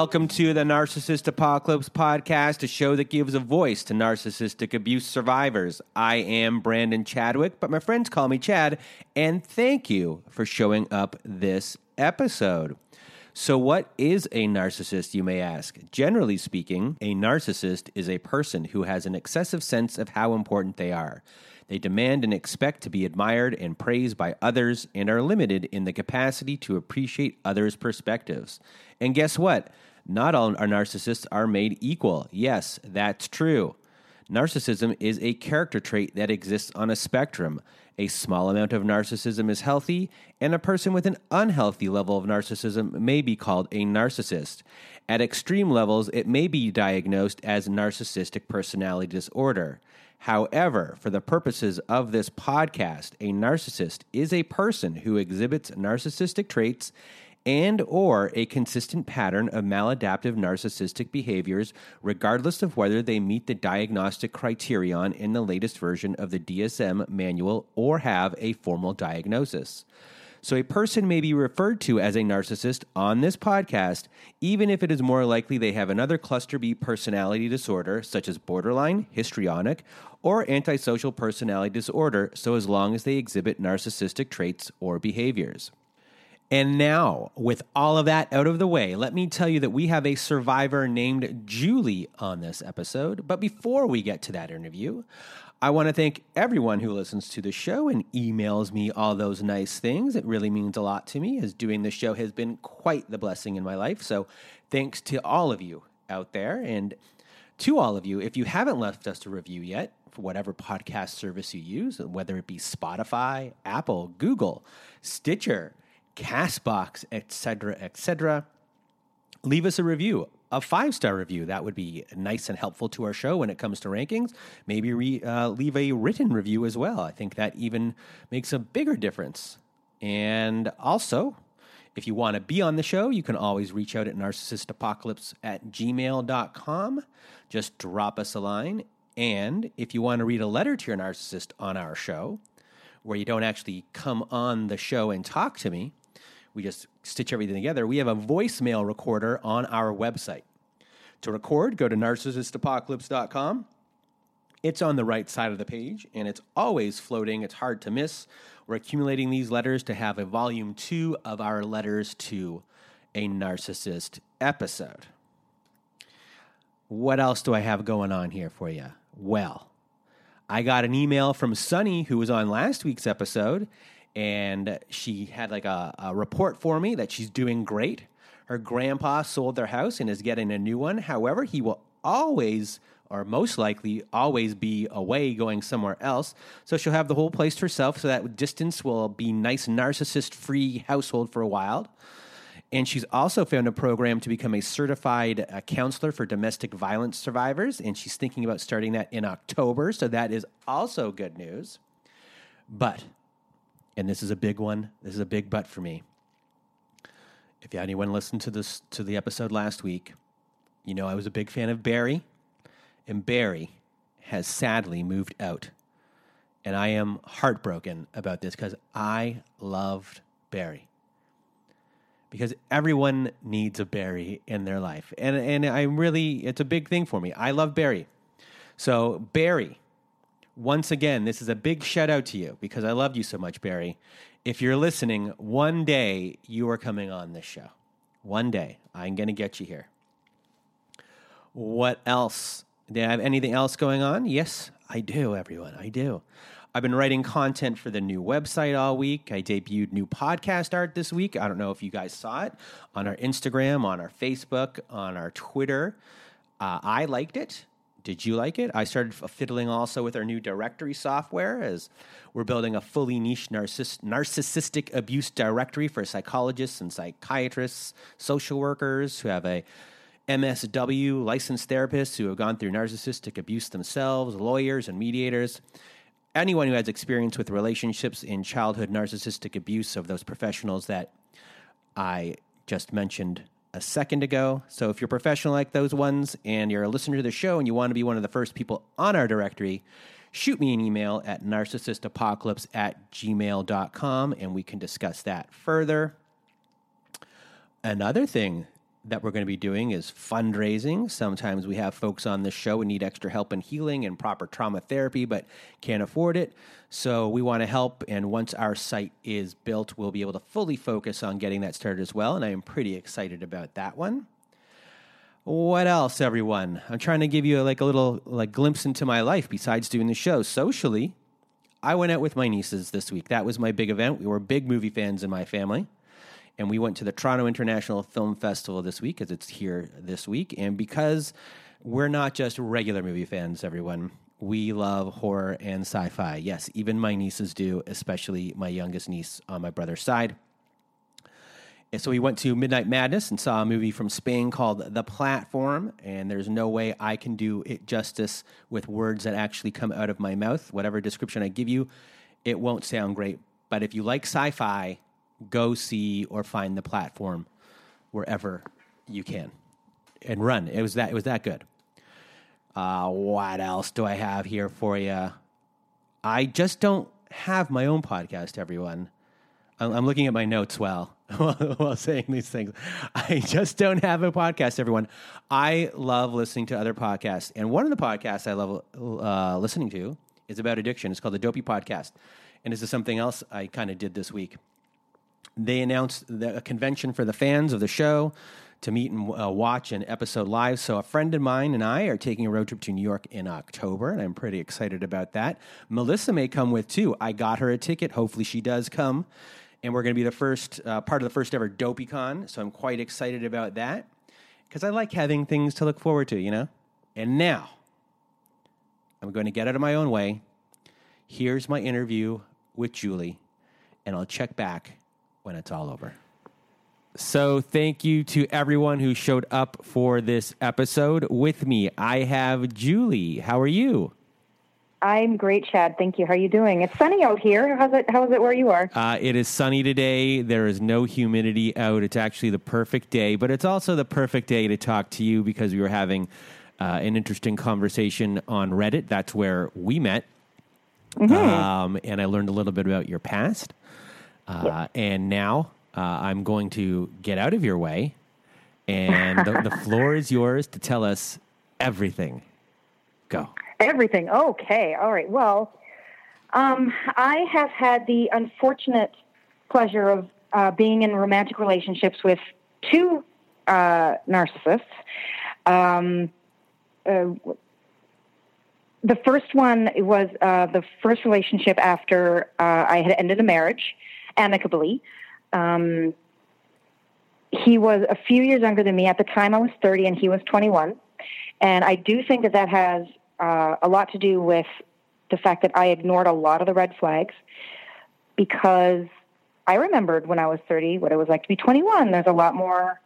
Welcome to the Narcissist Apocalypse podcast, a show that gives a voice to narcissistic abuse survivors. I am Brandon Chadwick, but my friends call me Chad, and thank you for showing up this episode. So, what is a narcissist, you may ask? Generally speaking, a narcissist is a person who has an excessive sense of how important they are. They demand and expect to be admired and praised by others and are limited in the capacity to appreciate others' perspectives. And guess what? Not all our narcissists are made equal. Yes, that's true. Narcissism is a character trait that exists on a spectrum. A small amount of narcissism is healthy, and a person with an unhealthy level of narcissism may be called a narcissist. At extreme levels, it may be diagnosed as narcissistic personality disorder. However, for the purposes of this podcast, a narcissist is a person who exhibits narcissistic traits and or a consistent pattern of maladaptive narcissistic behaviors regardless of whether they meet the diagnostic criterion in the latest version of the DSM manual or have a formal diagnosis. So, a person may be referred to as a narcissist on this podcast, even if it is more likely they have another cluster B personality disorder, such as borderline, histrionic, or antisocial personality disorder, so as long as they exhibit narcissistic traits or behaviors. And now, with all of that out of the way, let me tell you that we have a survivor named Julie on this episode. But before we get to that interview, I want to thank everyone who listens to the show and emails me all those nice things. It really means a lot to me, as doing the show has been quite the blessing in my life. So, thanks to all of you out there. And to all of you, if you haven't left us a review yet, for whatever podcast service you use, whether it be Spotify, Apple, Google, Stitcher, Castbox, etc., etc., leave us a review a five star review. That would be nice and helpful to our show when it comes to rankings. Maybe re, uh, leave a written review as well. I think that even makes a bigger difference. And also, if you want to be on the show, you can always reach out at narcissistapocalypse at gmail.com. Just drop us a line. And if you want to read a letter to your narcissist on our show, where you don't actually come on the show and talk to me, we just stitch everything together. We have a voicemail recorder on our website. To record, go to narcissistapocalypse.com. It's on the right side of the page and it's always floating. It's hard to miss. We're accumulating these letters to have a volume two of our letters to a narcissist episode. What else do I have going on here for you? Well, I got an email from Sunny, who was on last week's episode, and she had like a, a report for me that she's doing great. Her grandpa sold their house and is getting a new one. However, he will always or most likely always be away going somewhere else. So she'll have the whole place to herself. So that distance will be nice, narcissist free household for a while. And she's also found a program to become a certified uh, counselor for domestic violence survivors. And she's thinking about starting that in October. So that is also good news. But and this is a big one. This is a big but for me. If anyone listened to this to the episode last week, you know I was a big fan of Barry, and Barry has sadly moved out. And I am heartbroken about this because I loved Barry. Because everyone needs a Barry in their life. And and I really it's a big thing for me. I love Barry. So Barry, once again, this is a big shout out to you because I loved you so much, Barry. If you're listening, one day you are coming on this show. One day I'm going to get you here. What else? Do I have anything else going on? Yes, I do, everyone. I do. I've been writing content for the new website all week. I debuted new podcast art this week. I don't know if you guys saw it on our Instagram, on our Facebook, on our Twitter. Uh, I liked it. Did you like it? I started fiddling also with our new directory software as we're building a fully niche narciss- narcissistic abuse directory for psychologists and psychiatrists, social workers who have a MSW, licensed therapists who have gone through narcissistic abuse themselves, lawyers and mediators. Anyone who has experience with relationships in childhood narcissistic abuse of those professionals that I just mentioned a second ago. So if you're professional like those ones and you're a listener to the show and you want to be one of the first people on our directory, shoot me an email at narcissistapocalypse at gmail.com and we can discuss that further. Another thing that we're going to be doing is fundraising. Sometimes we have folks on this show who need extra help in healing and proper trauma therapy, but can't afford it. So we want to help. And once our site is built, we'll be able to fully focus on getting that started as well. And I am pretty excited about that one. What else, everyone? I'm trying to give you like a little like glimpse into my life besides doing the show. Socially, I went out with my nieces this week. That was my big event. We were big movie fans in my family and we went to the Toronto International Film Festival this week because it's here this week. And because we're not just regular movie fans, everyone, we love horror and sci fi. Yes, even my nieces do, especially my youngest niece on my brother's side. And so we went to Midnight Madness and saw a movie from Spain called The Platform. And there's no way I can do it justice with words that actually come out of my mouth. Whatever description I give you, it won't sound great. But if you like sci fi, go see or find the platform wherever you can and run. It was that it was that good. Uh, what else do I have here for you? I just don't have my own podcast. Everyone, I'm, looking at my notes while while saying these things. I just don't have a podcast. Everyone, I love listening to other podcasts, and one of the podcasts I love uh, listening to is about addiction. It's called the Dopey Podcast, and this is something else I kind of did this week they announced the, a convention for the fans of the show to meet and uh, watch an episode live. So, a friend of mine and I are taking a road trip to New York in October, and I'm pretty excited about that. Melissa may come with too. I got her a ticket. Hopefully, she does come. And we're going to be the first uh, part of the first ever DopeyCon. So, I'm quite excited about that because I like having things to look forward to, you know? And now, I'm going to get out of my own way. Here's my interview with Julie, and I'll check back when it's all over. So, thank you to everyone who showed up for this episode with me. I have Julie. How are you? I'm great, Chad. Thank you. How are you doing? It's sunny out here. How's it? How is it where you are? Uh, it is sunny today. There is no humidity out. It's actually the perfect day, but it's also the perfect day to talk to you because we were having uh, an interesting conversation on Reddit. That's where we met, mm-hmm. um, and I learned a little bit about your past. Uh, and now uh, I'm going to get out of your way, and the, the floor is yours to tell us everything. Go. Everything. Okay. All right. Well, um, I have had the unfortunate pleasure of uh, being in romantic relationships with two uh, narcissists. Um, uh, the first one was uh, the first relationship after uh, I had ended a marriage amicably. Um, he was a few years younger than me. At the time, I was 30 and he was 21. And I do think that that has uh, a lot to do with the fact that I ignored a lot of the red flags because I remembered when I was 30 what it was like to be 21. There's a lot more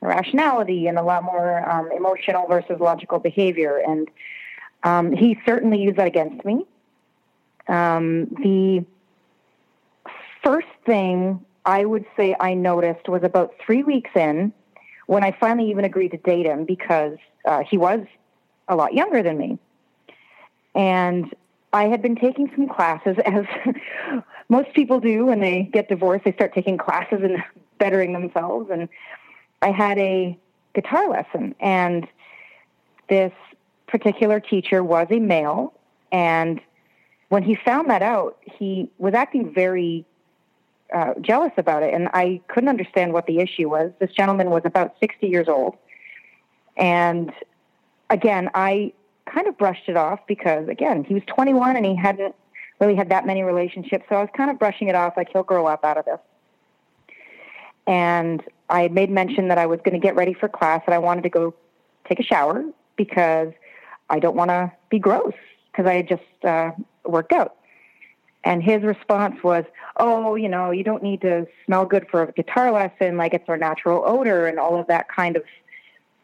rationality and a lot more um, emotional versus logical behavior. And um, he certainly used that against me. Um, the first thing I would say I noticed was about three weeks in when I finally even agreed to date him because uh, he was a lot younger than me. And I had been taking some classes, as most people do when they get divorced, they start taking classes and bettering themselves. And I had a guitar lesson, and this particular teacher was a male. And when he found that out, he was acting very uh, jealous about it, and I couldn't understand what the issue was. This gentleman was about 60 years old. And again, I kind of brushed it off because, again, he was 21 and he hadn't really had that many relationships. So I was kind of brushing it off like he'll grow up out of this. And I had made mention that I was going to get ready for class and I wanted to go take a shower because I don't want to be gross because I had just uh, worked out. And his response was, Oh, you know, you don't need to smell good for a guitar lesson. Like it's our natural odor and all of that kind of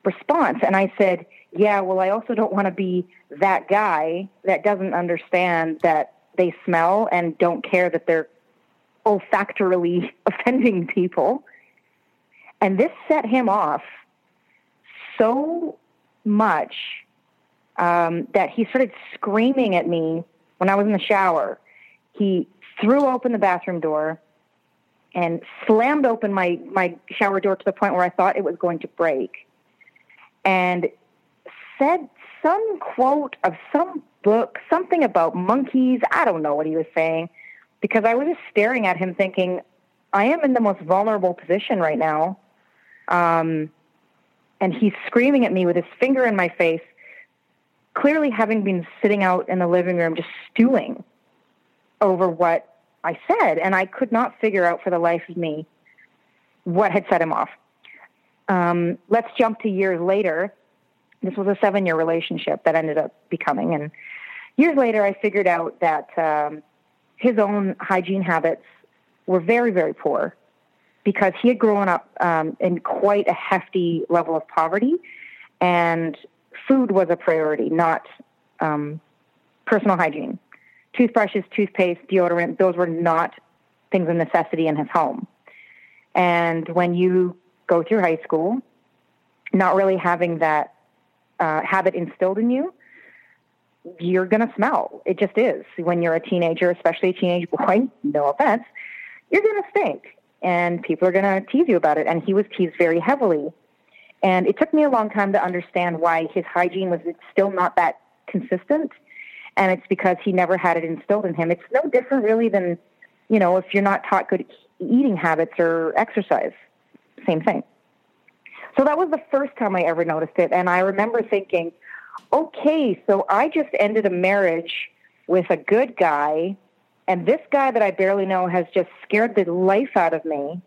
response. And I said, Yeah, well, I also don't want to be that guy that doesn't understand that they smell and don't care that they're olfactorily offending people. And this set him off so much um, that he started screaming at me when I was in the shower. He threw open the bathroom door and slammed open my, my shower door to the point where I thought it was going to break and said some quote of some book, something about monkeys. I don't know what he was saying because I was just staring at him thinking, I am in the most vulnerable position right now. Um, and he's screaming at me with his finger in my face, clearly having been sitting out in the living room just stewing over what I said. And I could not figure out for the life of me what had set him off. Um, let's jump to years later. This was a seven year relationship that ended up becoming. And years later, I figured out that um, his own hygiene habits were very, very poor because he had grown up um, in quite a hefty level of poverty, and food was a priority, not um, personal hygiene. Toothbrushes, toothpaste, deodorant, those were not things of necessity in his home. And when you go through high school, not really having that uh, habit instilled in you, you're going to smell. It just is. When you're a teenager, especially a teenage boy, no offense, you're going to stink and people are going to tease you about it. And he was teased very heavily. And it took me a long time to understand why his hygiene was still not that consistent. And it's because he never had it instilled in him. It's no different, really, than, you know, if you're not taught good eating habits or exercise. Same thing. So that was the first time I ever noticed it. And I remember thinking, okay, so I just ended a marriage with a good guy and this guy that I barely know has just scared the life out of me.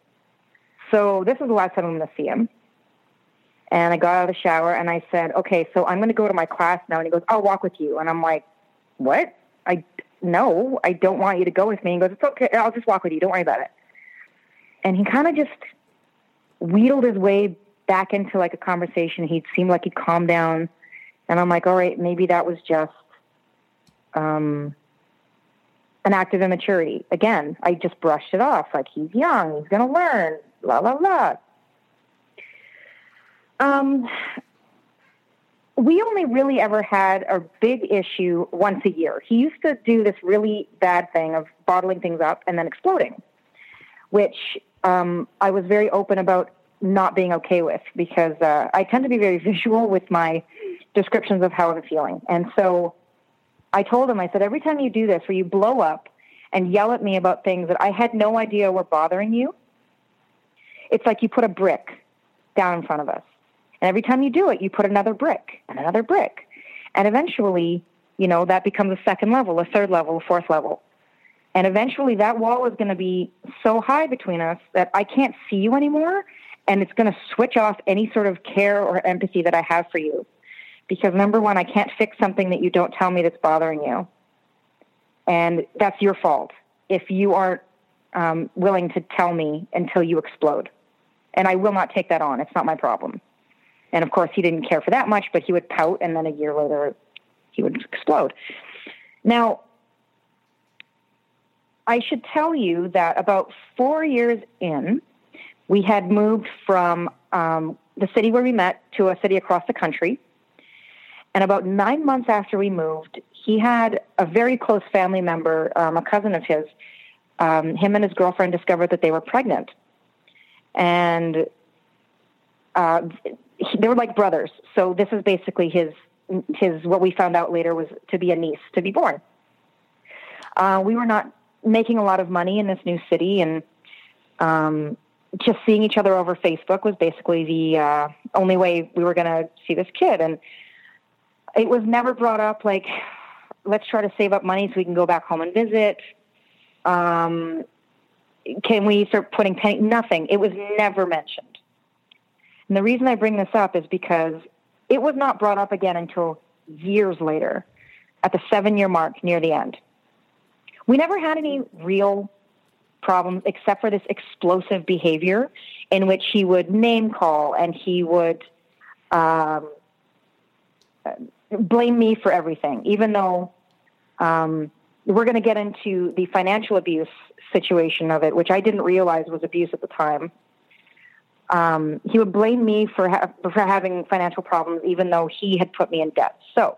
So this is the last time I'm going to see him. And I got out of the shower and I said, okay, so I'm going to go to my class now. And he goes, I'll walk with you. And I'm like, what? I, no, I don't want you to go with me. He goes, it's okay. I'll just walk with you. Don't worry about it. And he kind of just wheedled his way back into like a conversation. He seemed like he'd calmed down. And I'm like, all right, maybe that was just, um, an act of immaturity. Again, I just brushed it off like he's young, he's going to learn, la la la. Um, we only really ever had a big issue once a year. He used to do this really bad thing of bottling things up and then exploding, which um, I was very open about not being okay with because uh, I tend to be very visual with my descriptions of how I'm feeling. And so I told him, I said, every time you do this, where you blow up and yell at me about things that I had no idea were bothering you, it's like you put a brick down in front of us. And every time you do it, you put another brick and another brick. And eventually, you know, that becomes a second level, a third level, a fourth level. And eventually that wall is going to be so high between us that I can't see you anymore. And it's going to switch off any sort of care or empathy that I have for you because number one, I can't fix something that you don't tell me that's bothering you. And that's your fault if you aren't um, willing to tell me until you explode. And I will not take that on. It's not my problem. And of course, he didn't care for that much, but he would pout, and then a year later, he would explode. Now, I should tell you that about four years in, we had moved from um, the city where we met to a city across the country. And about nine months after we moved, he had a very close family member, um, a cousin of his. Um, him and his girlfriend discovered that they were pregnant, and uh, he, they were like brothers. So this is basically his his. What we found out later was to be a niece to be born. Uh, we were not making a lot of money in this new city, and um, just seeing each other over Facebook was basically the uh, only way we were going to see this kid. And it was never brought up like, let's try to save up money so we can go back home and visit. Um, can we start putting penny? Nothing. It was never mentioned. And the reason I bring this up is because it was not brought up again until years later, at the seven year mark near the end. We never had any real problems except for this explosive behavior in which he would name call and he would um, blame me for everything, even though um, we're going to get into the financial abuse situation of it, which I didn't realize was abuse at the time. Um, he would blame me for, ha- for having financial problems, even though he had put me in debt. So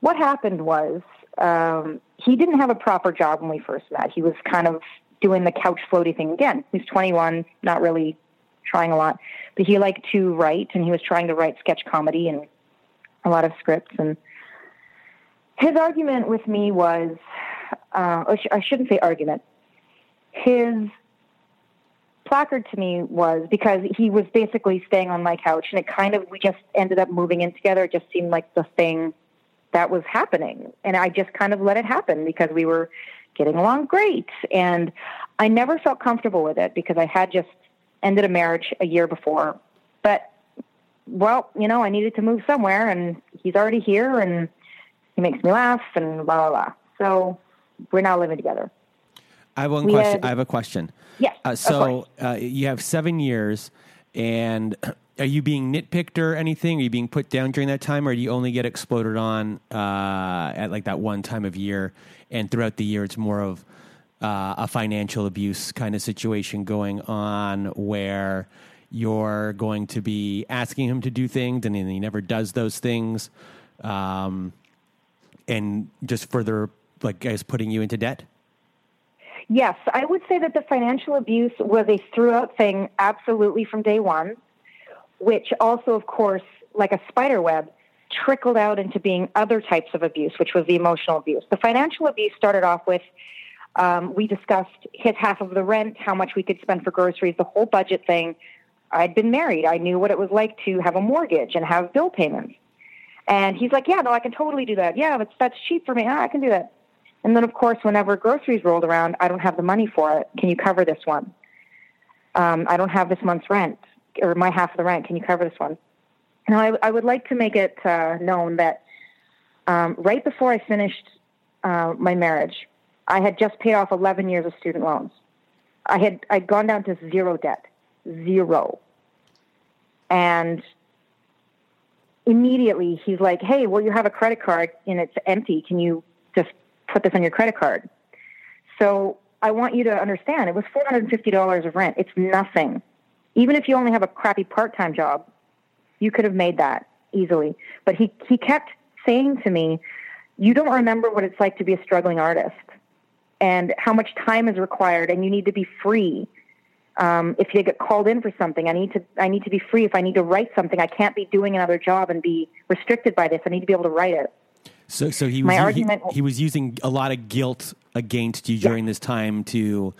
what happened was um, he didn't have a proper job when we first met. He was kind of doing the couch floaty thing again. He's 21, not really trying a lot, but he liked to write, and he was trying to write sketch comedy and a lot of scripts. And his argument with me was, uh, I shouldn't say argument. His placard to me was because he was basically staying on my couch, and it kind of we just ended up moving in together. It just seemed like the thing that was happening. And I just kind of let it happen because we were getting along great. And I never felt comfortable with it because I had just ended a marriage a year before. But, well, you know, I needed to move somewhere and he's already here and he makes me laugh and blah, blah, blah. So we're now living together. I have one we question. Had, I have a question. Yes. Uh, so uh, you have seven years and are you being nitpicked or anything? Are you being put down during that time, or do you only get exploded on uh, at like that one time of year, and throughout the year it's more of uh, a financial abuse kind of situation going on where you're going to be asking him to do things and he never does those things, um, and just further like guys putting you into debt. Yes, I would say that the financial abuse was a throughout thing, absolutely from day one which also, of course, like a spider web, trickled out into being other types of abuse, which was the emotional abuse. The financial abuse started off with um, we discussed his half of the rent, how much we could spend for groceries, the whole budget thing. I'd been married. I knew what it was like to have a mortgage and have bill payments. And he's like, yeah, no, I can totally do that. Yeah, but that's cheap for me. Ah, I can do that. And then, of course, whenever groceries rolled around, I don't have the money for it. Can you cover this one? Um, I don't have this month's rent or my half of the rent. Can you cover this one? Now, I, I would like to make it uh, known that um, right before I finished uh, my marriage, I had just paid off 11 years of student loans. I had I'd gone down to zero debt, zero. And immediately he's like, "Hey, well, you have a credit card and it's empty. Can you just put this on your credit card?" So I want you to understand, it was $450 of rent. It's nothing even if you only have a crappy part-time job, you could have made that easily. But he he kept saying to me, "You don't remember what it's like to be a struggling artist, and how much time is required, and you need to be free." Um, if you get called in for something, I need to I need to be free. If I need to write something, I can't be doing another job and be restricted by this. I need to be able to write it. So, so he was My argument, he, he was using a lot of guilt against you during yeah. this time to.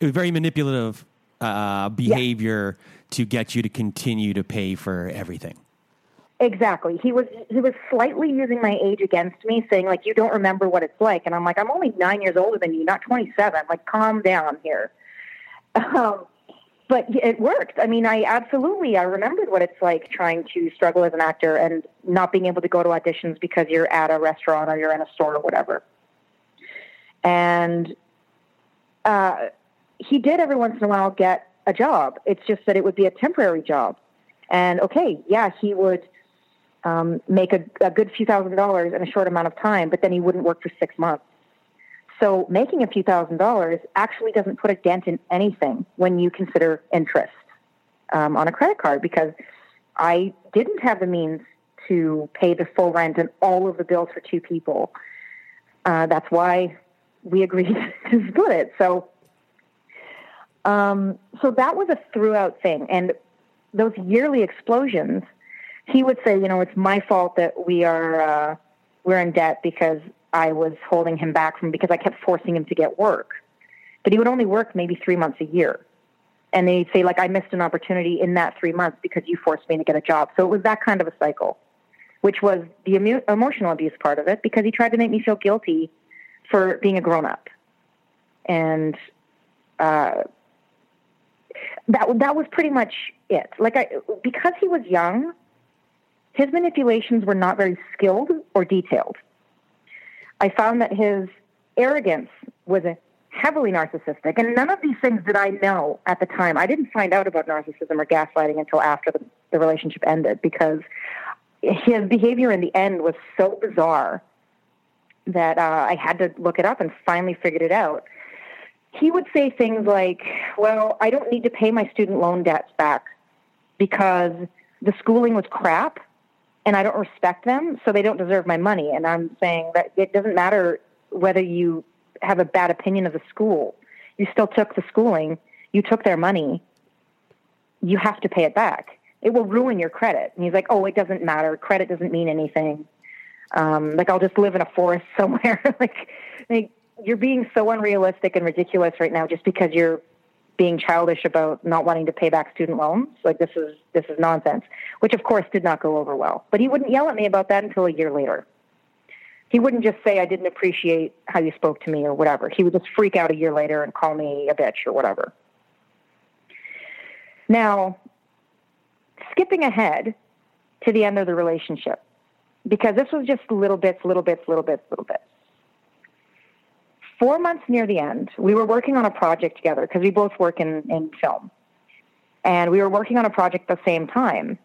It was very manipulative uh, behavior yeah. to get you to continue to pay for everything. Exactly. He was he was slightly using my age against me, saying like, "You don't remember what it's like," and I'm like, "I'm only nine years older than you, not 27. Like, calm down here." Um, but it worked. I mean, I absolutely I remembered what it's like trying to struggle as an actor and not being able to go to auditions because you're at a restaurant or you're in a store or whatever. And uh, he did every once in a while get a job. It's just that it would be a temporary job. And okay, yeah, he would um, make a, a good few thousand dollars in a short amount of time, but then he wouldn't work for six months. So making a few thousand dollars actually doesn't put a dent in anything when you consider interest um, on a credit card because I didn't have the means to pay the full rent and all of the bills for two people. Uh, that's why we agreed to split it. So, um, so that was a throughout thing. And those yearly explosions, he would say, you know, it's my fault that we are uh, we're in debt because I was holding him back from because I kept forcing him to get work. But he would only work maybe three months a year. And they'd say, like, I missed an opportunity in that three months because you forced me to get a job. So it was that kind of a cycle, which was the emu- emotional abuse part of it because he tried to make me feel guilty for being a grown up. And uh, that that was pretty much it. Like I, because he was young, his manipulations were not very skilled or detailed. I found that his arrogance was heavily narcissistic, and none of these things did I know at the time. I didn't find out about narcissism or gaslighting until after the, the relationship ended because his behavior in the end was so bizarre that uh, I had to look it up and finally figured it out. He would say things like, Well, I don't need to pay my student loan debts back because the schooling was crap and I don't respect them, so they don't deserve my money. And I'm saying that it doesn't matter whether you have a bad opinion of the school. You still took the schooling, you took their money, you have to pay it back. It will ruin your credit. And he's like, oh, it doesn't matter. Credit doesn't mean anything. Um, like I'll just live in a forest somewhere. like, like you're being so unrealistic and ridiculous right now just because you're being childish about not wanting to pay back student loans. Like this is this is nonsense. Which of course did not go over well. But he wouldn't yell at me about that until a year later. He wouldn't just say I didn't appreciate how you spoke to me or whatever. He would just freak out a year later and call me a bitch or whatever. Now, skipping ahead to the end of the relationship, because this was just little bits, little bits, little bits, little bits four months near the end, we were working on a project together because we both work in, in film. And we were working on a project at the same time.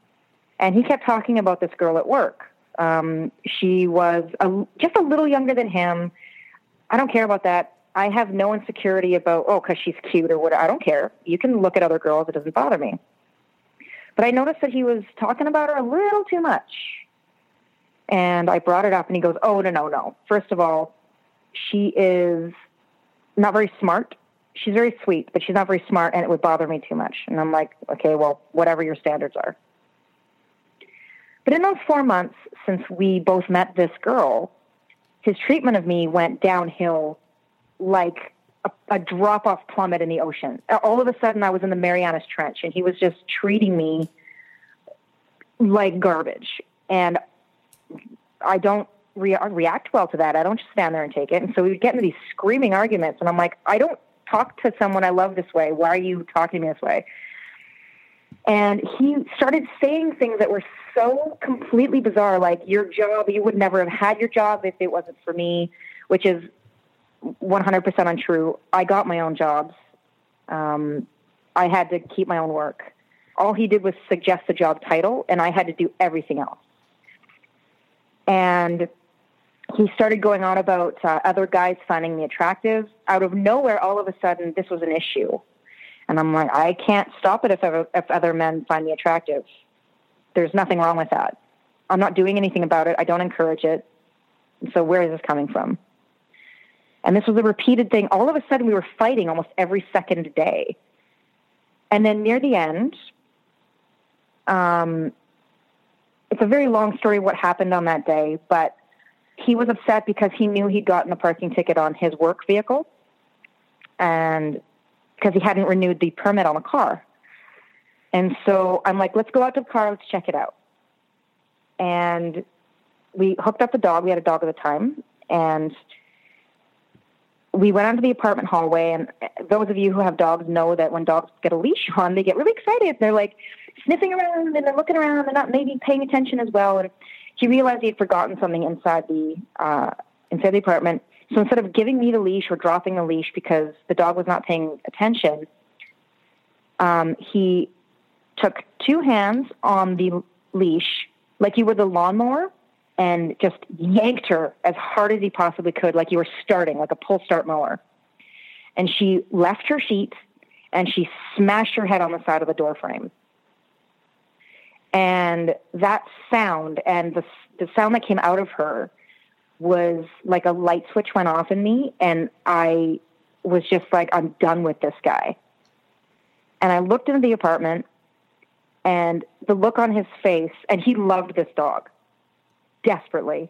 And he kept talking about this girl at work. Um, she was a, just a little younger than him. I don't care about that. I have no insecurity about, oh, because she's cute or what. I don't care. You can look at other girls. It doesn't bother me. But I noticed that he was talking about her a little too much. And I brought it up, and he goes, oh, no, no, no. First of all, she is not very smart. She's very sweet, but she's not very smart, and it would bother me too much. And I'm like, okay, well, whatever your standards are. But in those four months since we both met this girl, his treatment of me went downhill like a, a drop off plummet in the ocean. All of a sudden, I was in the Marianas Trench, and he was just treating me like garbage. And I don't re- react well to that. I don't just stand there and take it. And so we would get into these screaming arguments, and I'm like, I don't talk to someone I love this way. Why are you talking to me this way? And he started saying things that were so completely bizarre, like your job, you would never have had your job if it wasn't for me, which is 100% untrue. I got my own jobs. Um, I had to keep my own work. All he did was suggest the job title, and I had to do everything else. And he started going on about uh, other guys finding me attractive. Out of nowhere, all of a sudden, this was an issue. And I'm like, I can't stop it if, ever, if other men find me attractive. There's nothing wrong with that. I'm not doing anything about it. I don't encourage it. So where is this coming from? And this was a repeated thing. All of a sudden, we were fighting almost every second day. And then near the end, um, it's a very long story what happened on that day, but he was upset because he knew he'd gotten a parking ticket on his work vehicle and because he hadn't renewed the permit on the car. And so I'm like, let's go out to the car, let's check it out. And we hooked up the dog. We had a dog at the time. And we went onto the apartment hallway. And eh, those of you who have dogs know that when dogs get a leash on, they get really excited. They're like sniffing around and they're looking around. They're not maybe paying attention as well. And he realized he had forgotten something inside the uh, inside the apartment. So instead of giving me the leash or dropping the leash because the dog was not paying attention, um, he took two hands on the leash like you were the lawnmower and just yanked her as hard as he possibly could, like you were starting, like a pull start mower. And she left her sheet and she smashed her head on the side of the door frame. And that sound and the, the sound that came out of her was like a light switch went off in me. And I was just like, I'm done with this guy. And I looked into the apartment and the look on his face, and he loved this dog desperately.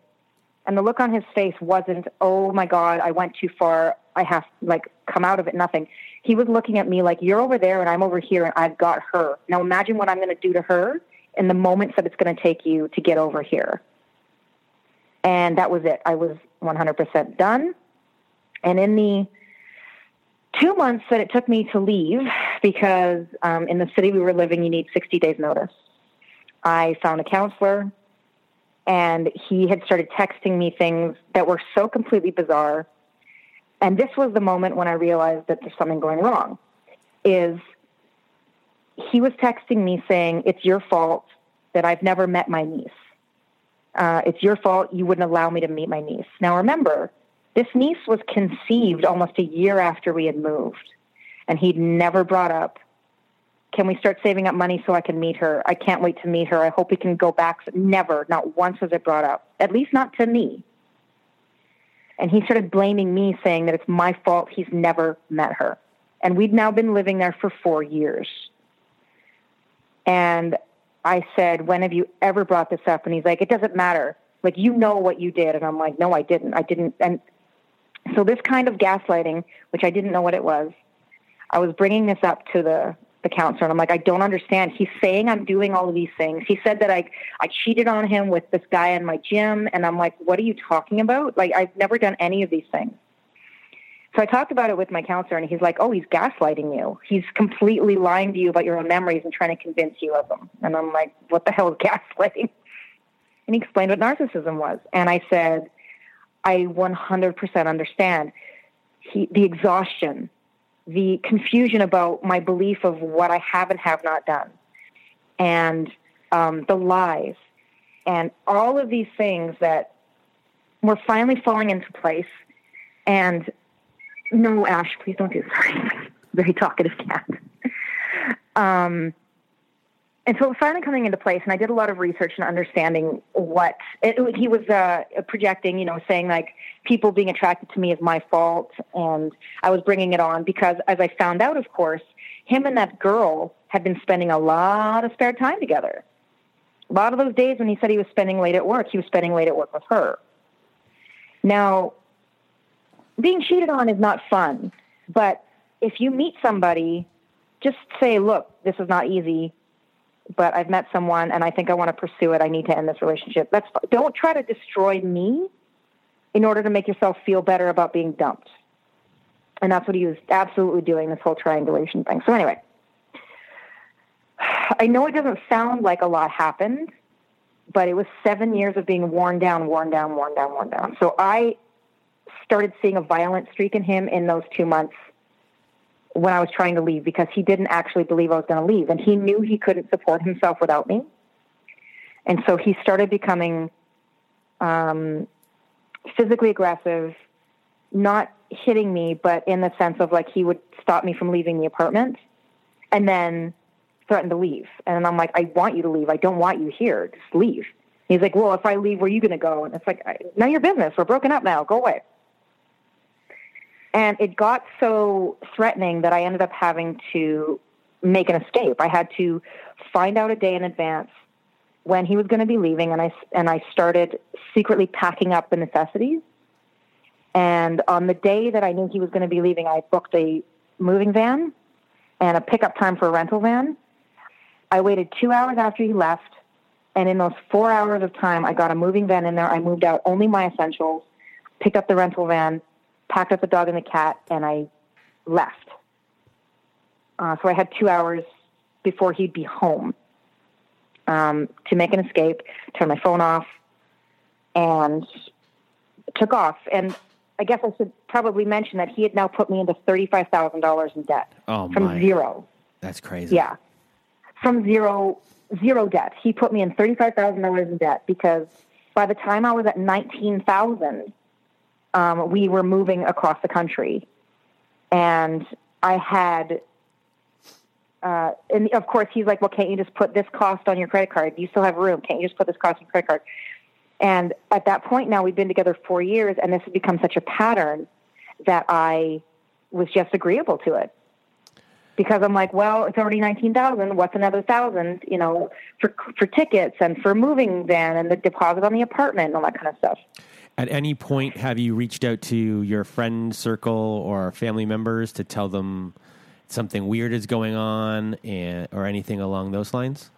And the look on his face wasn't, oh my God, I went too far. I have like come out of it, nothing. He was looking at me like, you're over there and I'm over here and I've got her. Now imagine what I'm going to do to her in the moments that it's going to take you to get over here. And that was it. I was 100% done. And in the two months that it took me to leave, because um, in the city we were living, you need 60 days notice. I found a counselor, and he had started texting me things that were so completely bizarre. And this was the moment when I realized that there's something going wrong. Is he was texting me saying, "It's your fault that I've never met my niece. Uh, it's your fault you wouldn't allow me to meet my niece." Now remember, this niece was conceived almost a year after we had moved, and he'd never brought up, Can we start saving up money so I can meet her? I can't wait to meet her. I hope we can go back. Never, not once was it brought up, at least not to me. And he started blaming me, saying that it's my fault he's never met her. And we'd now been living there for four years. And I said, When have you ever brought this up? And he's like, It doesn't matter. Like, you know what you did. And I'm like, No, I didn't. I didn't. And so this kind of gaslighting, which I didn't know what it was, I was bringing this up to the the counselor and I'm like, I don't understand. He's saying I'm doing all of these things. He said that I I cheated on him with this guy in my gym and I'm like, what are you talking about? Like I've never done any of these things. So I talked about it with my counselor and he's like, "Oh, he's gaslighting you. He's completely lying to you about your own memories and trying to convince you of them." And I'm like, "What the hell is gaslighting?" And he explained what narcissism was. And I said, I 100% understand he, the exhaustion, the confusion about my belief of what I have and have not done, and um, the lies, and all of these things that were finally falling into place. And no, Ash, please don't do sorry. Very talkative cat. Um, and so it was finally coming into place and i did a lot of research and understanding what it, he was uh, projecting you know saying like people being attracted to me is my fault and i was bringing it on because as i found out of course him and that girl had been spending a lot of spare time together a lot of those days when he said he was spending late at work he was spending late at work with her now being cheated on is not fun but if you meet somebody just say look this is not easy but I've met someone and I think I want to pursue it. I need to end this relationship. That's don't try to destroy me in order to make yourself feel better about being dumped. And that's what he was absolutely doing this whole triangulation thing. So anyway, I know it doesn't sound like a lot happened, but it was 7 years of being worn down, worn down, worn down, worn down. So I started seeing a violent streak in him in those 2 months when I was trying to leave because he didn't actually believe I was going to leave. And he knew he couldn't support himself without me. And so he started becoming um, physically aggressive, not hitting me, but in the sense of like he would stop me from leaving the apartment and then threaten to leave. And I'm like, I want you to leave. I don't want you here. Just leave. He's like, well, if I leave, where are you going to go? And it's like, none of your business. We're broken up now. Go away. And it got so threatening that I ended up having to make an escape. I had to find out a day in advance when he was going to be leaving, and I and I started secretly packing up the necessities. And on the day that I knew he was going to be leaving, I booked a moving van and a pickup time for a rental van. I waited two hours after he left, and in those four hours of time, I got a moving van in there. I moved out only my essentials, picked up the rental van, packed up the dog and the cat, and I left. Uh, so I had two hours before he'd be home um, to make an escape, turn my phone off, and took off. And I guess I should probably mention that he had now put me into thirty-five thousand dollars in debt oh, from my. zero. That's crazy. Yeah, from zero zero debt. He put me in thirty-five thousand dollars in debt because by the time I was at nineteen thousand, um, we were moving across the country, and I had uh, and of course he's like, well, can't you just put this cost on your credit card? You still have room. Can't you just put this cost on your credit card? And at that point now we've been together four years and this has become such a pattern that I was just agreeable to it. Because I'm like, well, it's already nineteen thousand. What's another thousand? You know, for for tickets and for moving van and the deposit on the apartment and all that kind of stuff. At any point, have you reached out to your friend circle or family members to tell them something weird is going on, and or anything along those lines?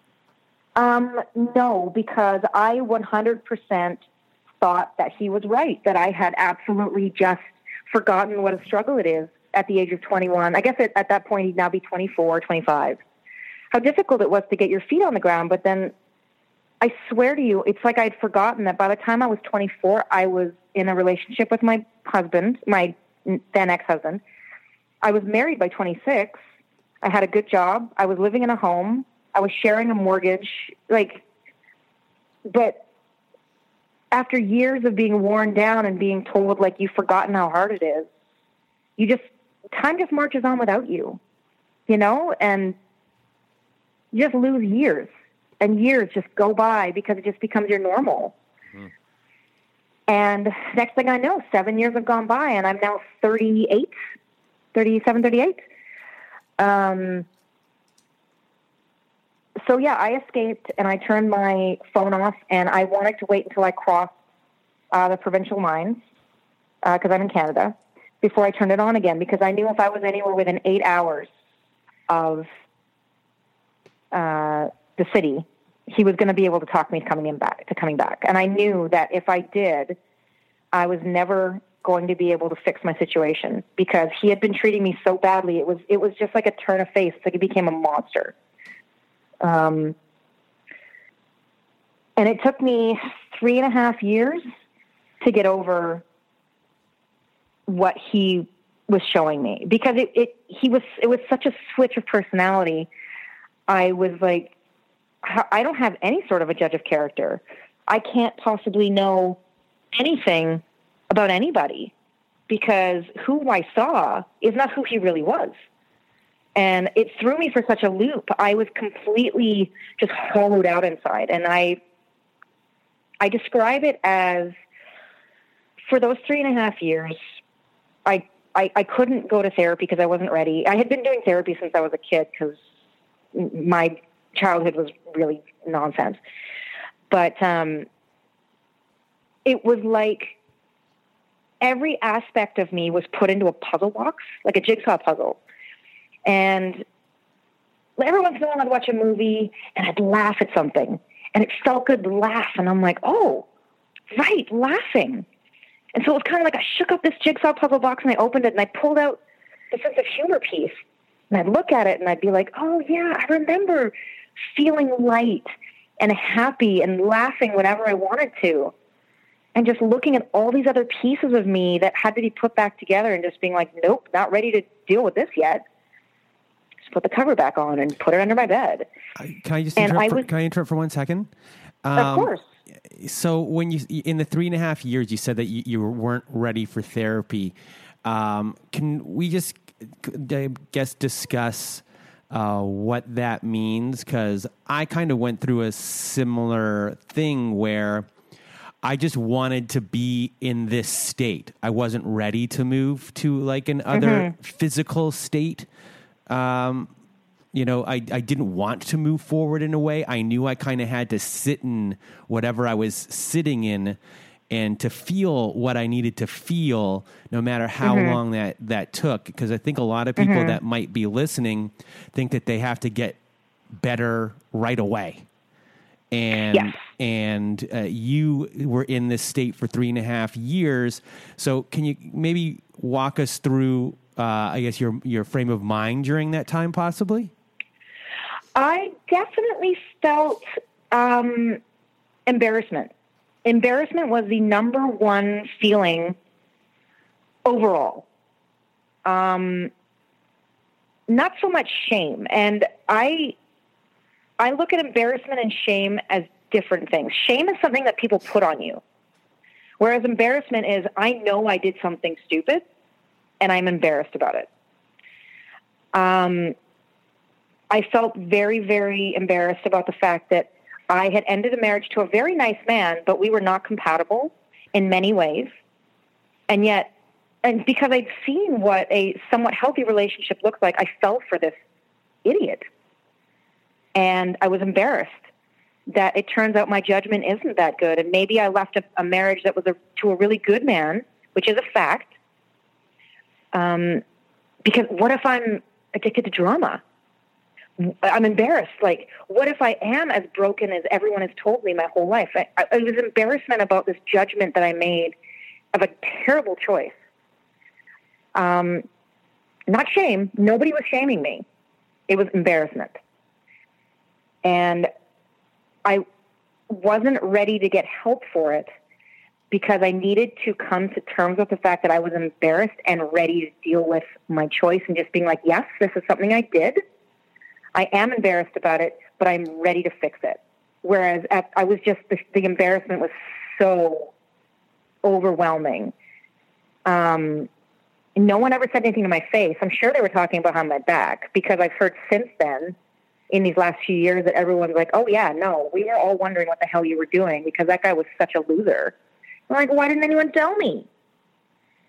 Um, no, because I 100% thought that he was right, that I had absolutely just forgotten what a struggle it is at the age of 21. I guess at, at that point he'd now be 24, 25. How difficult it was to get your feet on the ground, but then I swear to you, it's like I'd forgotten that by the time I was 24, I was in a relationship with my husband, my then ex-husband. I was married by 26. I had a good job. I was living in a home. I was sharing a mortgage. Like, but after years of being worn down and being told like you've forgotten how hard it is, you just time just marches on without you, you know, and you just lose years and years just go by because it just becomes your normal. Mm-hmm. And next thing I know, seven years have gone by and I'm now 38, 37, 38. Um, so yeah, I escaped and I turned my phone off and I wanted to wait until I crossed uh, the provincial lines because uh, I'm in Canada before I turned it on again because I knew if I was anywhere within eight hours of uh, the city, he was going to be able to talk me to coming in back to coming back. And I knew that if I did, I was never going to be able to fix my situation because he had been treating me so badly. It was it was just like a turn of face. It's like he became a monster. Um, and it took me three and a half years to get over what he was showing me because it, it he was it was such a switch of personality. I was like, I don't have any sort of a judge of character. I can't possibly know anything about anybody because who I saw is not who he really was. And it threw me for such a loop. I was completely just hollowed out inside. And I I describe it as for those three and a half years, I, I, I couldn't go to therapy because I wasn't ready. I had been doing therapy since I was a kid because my childhood was really nonsense. But um, it was like every aspect of me was put into a puzzle box, like a jigsaw puzzle. And every once in a while I'd watch a movie and I'd laugh at something. And it felt good to laugh. And I'm like, oh, right, laughing. And so it was kind of like I shook up this jigsaw puzzle box and I opened it and I pulled out the sense of humor piece. And I'd look at it and I'd be like, oh, yeah, I remember feeling light and happy and laughing whenever I wanted to. And just looking at all these other pieces of me that had to be put back together and just being like, nope, not ready to deal with this yet. Just put the cover back on and put it under my bed. Can I just interrupt, for, was, can I interrupt for one second? Um, of course so when you in the three and a half years you said that you, you weren't ready for therapy um, can we just i guess discuss uh, what that means because i kind of went through a similar thing where i just wanted to be in this state i wasn't ready to move to like an other mm-hmm. physical state um, you know, I, I didn't want to move forward in a way. I knew I kind of had to sit in whatever I was sitting in and to feel what I needed to feel, no matter how mm-hmm. long that, that took. Because I think a lot of people mm-hmm. that might be listening think that they have to get better right away. And yes. and uh, you were in this state for three and a half years. So can you maybe walk us through, uh, I guess, your your frame of mind during that time, possibly? I definitely felt um, embarrassment. Embarrassment was the number one feeling overall. Um, not so much shame, and I I look at embarrassment and shame as different things. Shame is something that people put on you, whereas embarrassment is I know I did something stupid, and I'm embarrassed about it. Um, I felt very, very embarrassed about the fact that I had ended a marriage to a very nice man, but we were not compatible in many ways. And yet, and because I'd seen what a somewhat healthy relationship looks like, I fell for this idiot. And I was embarrassed that it turns out my judgment isn't that good. And maybe I left a, a marriage that was a, to a really good man, which is a fact. Um, because what if I'm addicted to drama? I'm embarrassed. Like, what if I am as broken as everyone has told me my whole life? I, I, it was embarrassment about this judgment that I made of a terrible choice. Um, not shame. Nobody was shaming me. It was embarrassment. And I wasn't ready to get help for it because I needed to come to terms with the fact that I was embarrassed and ready to deal with my choice and just being like, yes, this is something I did. I am embarrassed about it, but I'm ready to fix it. Whereas at, I was just, the, the, embarrassment was so overwhelming. Um, no one ever said anything to my face. I'm sure they were talking behind my back because I've heard since then in these last few years that everyone's like, oh, yeah, no, we were all wondering what the hell you were doing because that guy was such a loser. I'm like, why didn't anyone tell me?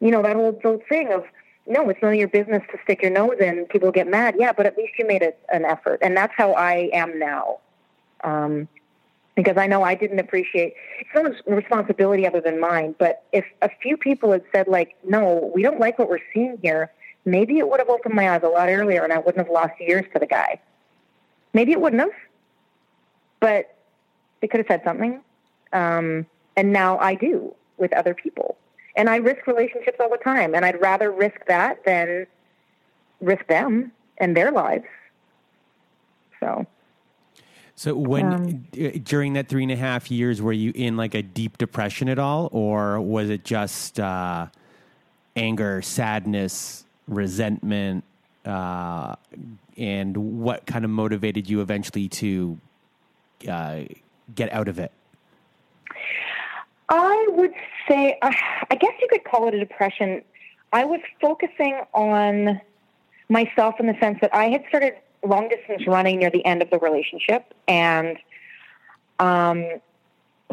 You know, that old, old thing of, no, it's none of your business to stick your nose in. People get mad. Yeah, but at least you made it an effort. And that's how I am now. Um, because I know I didn't appreciate it's no one's responsibility other than mine. But if a few people had said like, "No, we don't like what we're seeing here," maybe it would have opened my eyes a lot earlier, and I wouldn't have lost years to the guy. Maybe it wouldn't have, but they could have said something. Um, and now I do with other people. And I risk relationships all the time, and I'd rather risk that than risk them and their lives. So. So when um, during that three and a half years, were you in like a deep depression at all, or was it just uh, anger, sadness, resentment, uh, and what kind of motivated you eventually to uh, get out of it? I would say, uh, I guess you could call it a depression. I was focusing on myself in the sense that I had started long distance running near the end of the relationship. And um,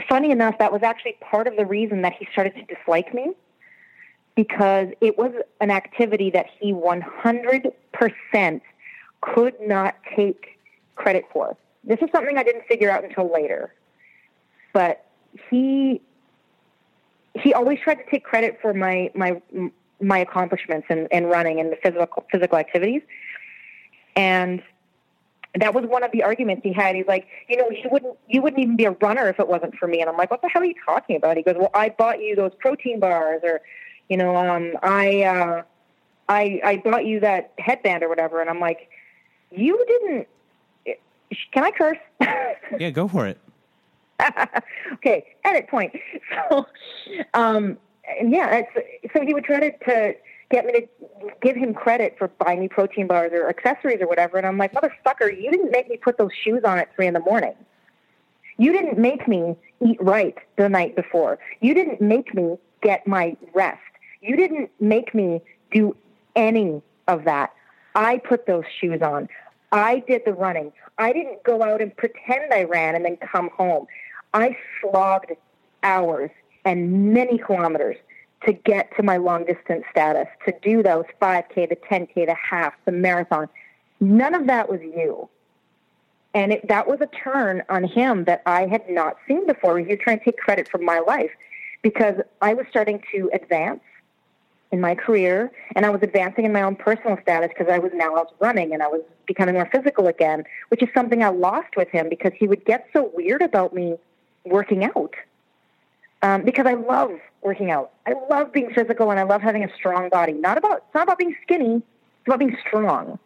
funny enough, that was actually part of the reason that he started to dislike me because it was an activity that he 100% could not take credit for. This is something I didn't figure out until later. But he he always tried to take credit for my my my accomplishments in, in running and the physical physical activities. And that was one of the arguments he had. He's like, you know, you wouldn't you wouldn't even be a runner if it wasn't for me. And I'm like, what the hell are you talking about? He goes, well, I bought you those protein bars, or you know, um, I uh, I I bought you that headband or whatever. And I'm like, you didn't. Can I curse? yeah, go for it. okay, edit point. So, um, yeah, so he would try to, to get me to give him credit for buying me protein bars or accessories or whatever, and I'm like, motherfucker, you didn't make me put those shoes on at three in the morning. You didn't make me eat right the night before. You didn't make me get my rest. You didn't make me do any of that. I put those shoes on. I did the running. I didn't go out and pretend I ran and then come home. I slogged hours and many kilometers to get to my long distance status, to do those 5K, the 10K, the half, the marathon. None of that was you. And it, that was a turn on him that I had not seen before. He was trying to take credit for my life because I was starting to advance in my career and I was advancing in my own personal status because I was now out running and I was becoming more physical again, which is something I lost with him because he would get so weird about me working out. Um, because I love working out. I love being physical and I love having a strong body. Not about it's not about being skinny, it's about being strong.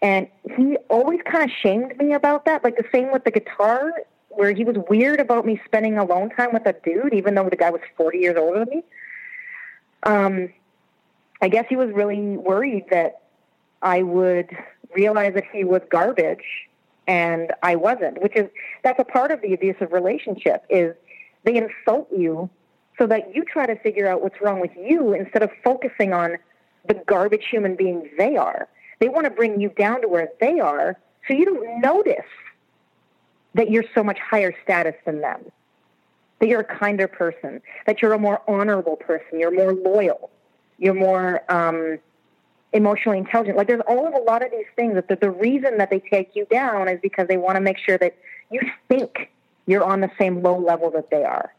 And he always kind of shamed me about that. Like the same with the guitar, where he was weird about me spending alone time with a dude, even though the guy was forty years older than me. Um, I guess he was really worried that I would realize that he was garbage and I wasn't, which is that's a part of the abusive relationship is they insult you so that you try to figure out what's wrong with you instead of focusing on the garbage human beings they are. They want to bring you down to where they are so you don't notice that you're so much higher status than them, that you're a kinder person, that you're a more honorable person, you're more loyal, you're more um, emotionally intelligent. Like there's all of a lot of these things that the, the reason that they take you down is because they want to make sure that you think you're on the same low level that they are.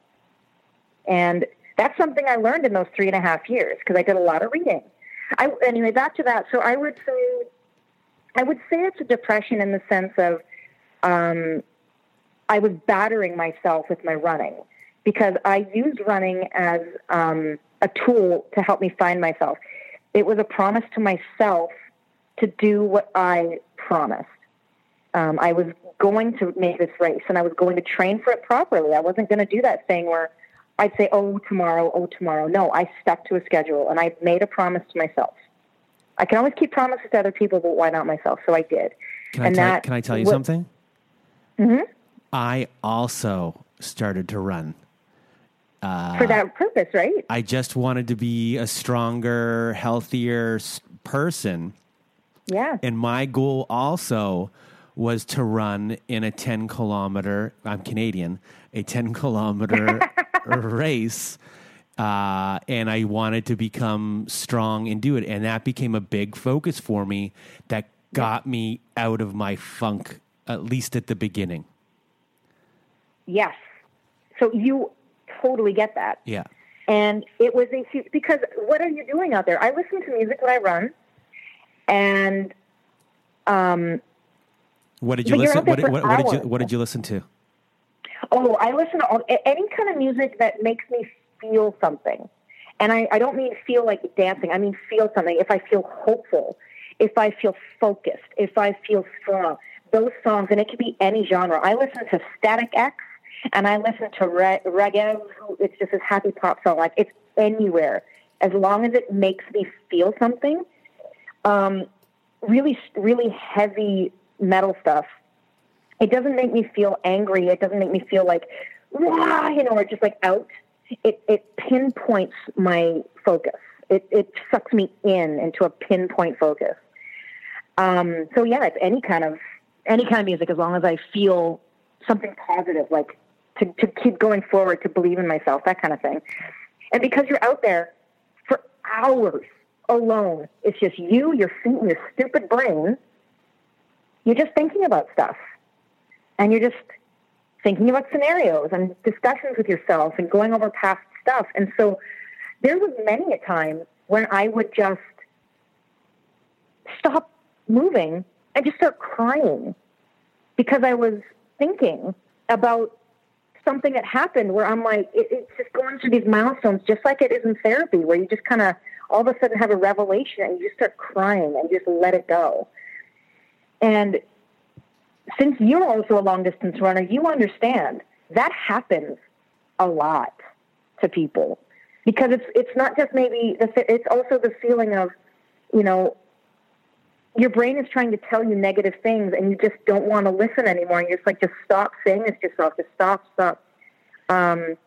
And that's something I learned in those three and a half years because I did a lot of reading. I, anyway, back to that. So I would say, I would say it's a depression in the sense of um, I was battering myself with my running because I used running as um, a tool to help me find myself. It was a promise to myself to do what I promised. Um, I was going to make this race and I was going to train for it properly. I wasn't going to do that thing where I'd say, oh, tomorrow, oh, tomorrow. No, I stuck to a schedule and I made a promise to myself. I can always keep promises to other people, but why not myself? So I did. Can, and I, tell, that, can I tell you what, something? Mm-hmm. I also started to run. Uh, For that purpose, right? I just wanted to be a stronger, healthier person. Yeah. And my goal also was to run in a 10 kilometer, I'm Canadian, a 10 kilometer race. Uh, and I wanted to become strong and do it. And that became a big focus for me that got me out of my funk, at least at the beginning. Yes. So you totally get that. Yeah. And it was a huge, because what are you doing out there? I listen to music when I run, and um, what did you listen? What, what, what, did you What did you listen to? Oh, I listen to all, any kind of music that makes me feel something, and I, I don't mean feel like dancing. I mean feel something. If I feel hopeful, if I feel focused, if I feel strong, those songs, and it could be any genre. I listen to Static X and I listen to re- reggae. It's just this happy pop song. Like it's anywhere, as long as it makes me feel something. Um, really, really heavy metal stuff. It doesn't make me feel angry. It doesn't make me feel like, Wah! you know, or just like out. It it pinpoints my focus. It it sucks me in into a pinpoint focus. Um, so yeah, it's any kind of any kind of music as long as I feel something positive, like to, to keep going forward, to believe in myself, that kind of thing. And because you're out there for hours alone, it's just you, your feet, and your stupid brain. You're just thinking about stuff. And you're just thinking about scenarios and discussions with yourself and going over past stuff. And so there was many a time when I would just stop moving and just start crying because I was thinking about something that happened where I'm like, it, it's just going through these milestones, just like it is in therapy, where you just kind of all of a sudden have a revelation and you just start crying and just let it go. And since you're also a long distance runner, you understand that happens a lot to people because it's it's not just maybe the it's also the feeling of you know your brain is trying to tell you negative things and you just don't want to listen anymore. And you're just like, just stop saying this to yourself. Just stop, stop. Um,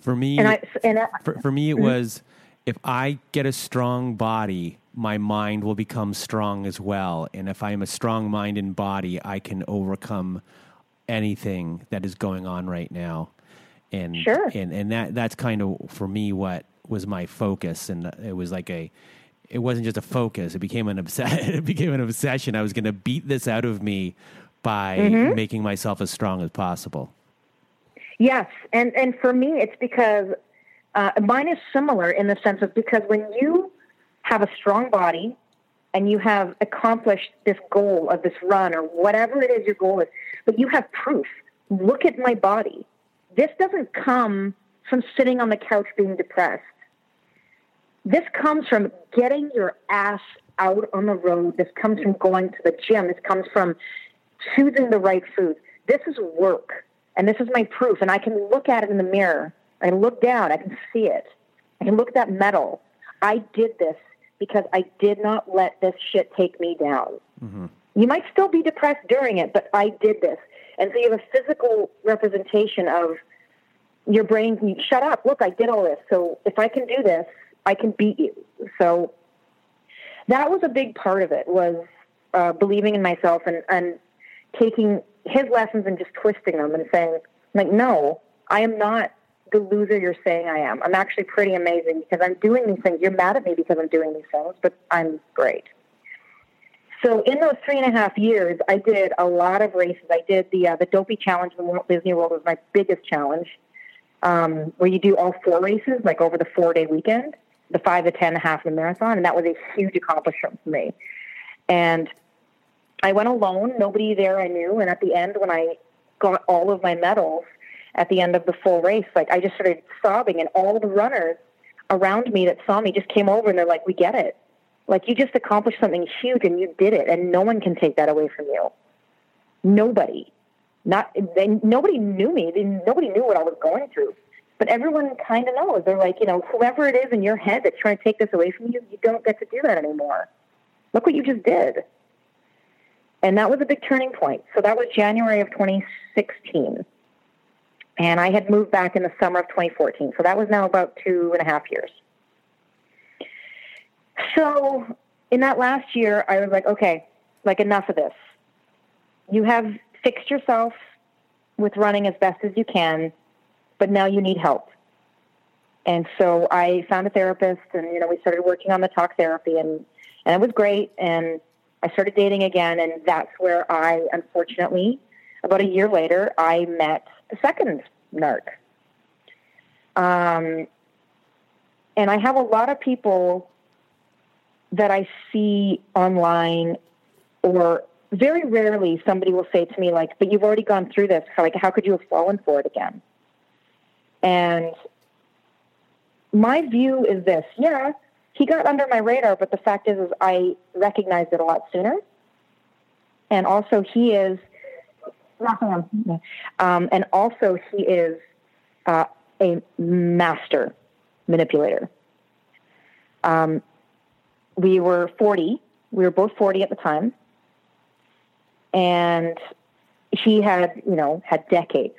for me, and I, and I, for, for me, it mm-hmm. was if I get a strong body, my mind will become strong as well. And if I am a strong mind and body, I can overcome anything that is going on right now. And sure. and and that that's kind of for me what was my focus, and it was like a it wasn't just a focus. It became an obsession. it became an obsession. I was going to beat this out of me by mm-hmm. making myself as strong as possible. Yes, and and for me, it's because uh, mine is similar in the sense of because when you have a strong body and you have accomplished this goal of this run or whatever it is your goal is, but you have proof. Look at my body. This doesn't come from sitting on the couch being depressed. This comes from getting your ass out on the road. This comes from going to the gym. This comes from choosing the right food. This is work, and this is my proof. And I can look at it in the mirror. I look down. I can see it. I can look at that medal. I did this because I did not let this shit take me down. Mm-hmm. You might still be depressed during it, but I did this. And so you have a physical representation of your brain. Shut up. Look, I did all this. So if I can do this, I can beat you. So that was a big part of it was uh, believing in myself and, and taking his lessons and just twisting them and saying, like, no, I am not the loser you're saying I am. I'm actually pretty amazing because I'm doing these things. You're mad at me because I'm doing these things, but I'm great. So in those three and a half years, I did a lot of races. I did the uh, the Dopey Challenge in Walt Disney World was my biggest challenge, um, where you do all four races like over the four day weekend, the five, the ten, the half, the marathon, and that was a huge accomplishment for me. And I went alone, nobody there I knew, and at the end when I got all of my medals at the end of the full race, like I just started sobbing, and all the runners around me that saw me just came over and they're like, "We get it." Like you just accomplished something huge and you did it, and no one can take that away from you. Nobody. Not they, nobody knew me. They, nobody knew what I was going through. But everyone kind of knows. They're like, you know, whoever it is in your head that's trying to take this away from you, you don't get to do that anymore. Look what you just did. And that was a big turning point. So that was January of 2016. And I had moved back in the summer of 2014. So that was now about two and a half years. So in that last year, I was like, okay, like enough of this. You have fixed yourself with running as best as you can, but now you need help. And so I found a therapist, and you know we started working on the talk therapy, and and it was great. And I started dating again, and that's where I, unfortunately, about a year later, I met the second narc. Um, and I have a lot of people that I see online or very rarely somebody will say to me like, but you've already gone through this. How, like, how could you have fallen for it again? And my view is this. Yeah, he got under my radar, but the fact is, is I recognized it a lot sooner. And also he is, um, and also he is uh, a master manipulator. Um, we were 40. We were both 40 at the time. And he had, you know, had decades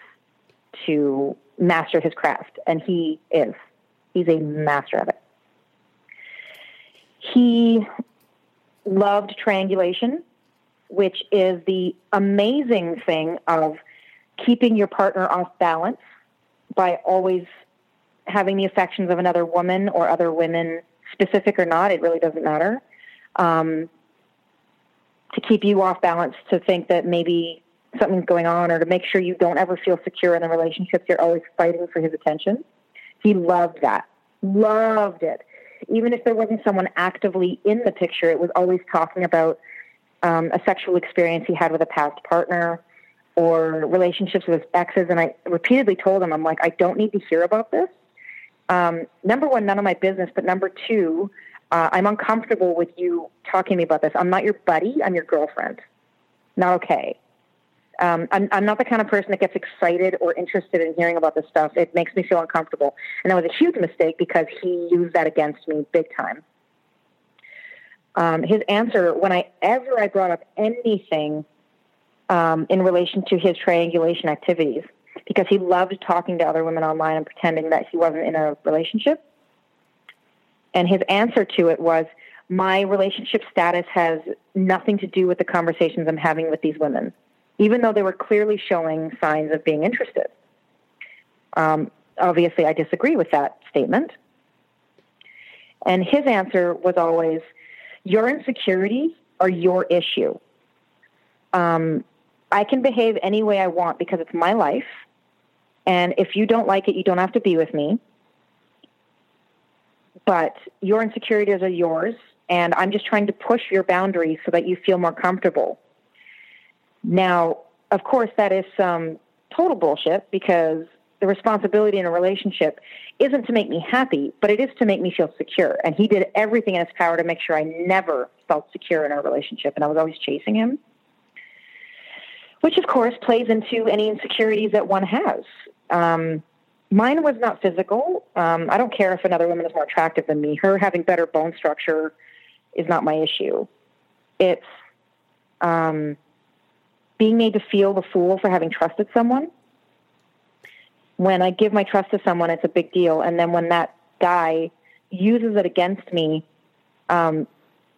to master his craft. And he is. He's a master of it. He loved triangulation, which is the amazing thing of keeping your partner off balance by always having the affections of another woman or other women specific or not, it really doesn't matter. Um, to keep you off balance, to think that maybe something's going on, or to make sure you don't ever feel secure in the relationships, you're always fighting for his attention. He loved that, loved it. Even if there wasn't someone actively in the picture, it was always talking about um, a sexual experience he had with a past partner or relationships with his exes. And I repeatedly told him, I'm like, I don't need to hear about this um, number one, none of my business. But number two, uh, I'm uncomfortable with you talking to me about this. I'm not your buddy. I'm your girlfriend. Not okay. Um, I'm, I'm not the kind of person that gets excited or interested in hearing about this stuff. It makes me feel uncomfortable. And that was a huge mistake because he used that against me big time. Um, his answer, whenever I brought up anything um, in relation to his triangulation activities, because he loved talking to other women online and pretending that he wasn't in a relationship. And his answer to it was, my relationship status has nothing to do with the conversations I'm having with these women, even though they were clearly showing signs of being interested. Um, obviously, I disagree with that statement. And his answer was always, Your insecurities are your issue. Um, I can behave any way I want because it's my life. And if you don't like it, you don't have to be with me. But your insecurities are yours. And I'm just trying to push your boundaries so that you feel more comfortable. Now, of course, that is some total bullshit because the responsibility in a relationship isn't to make me happy, but it is to make me feel secure. And he did everything in his power to make sure I never felt secure in our relationship. And I was always chasing him which of course plays into any insecurities that one has. Um, mine was not physical. Um, I don't care if another woman is more attractive than me. Her having better bone structure is not my issue. It's um, being made to feel the fool for having trusted someone. When I give my trust to someone, it's a big deal. And then when that guy uses it against me, um,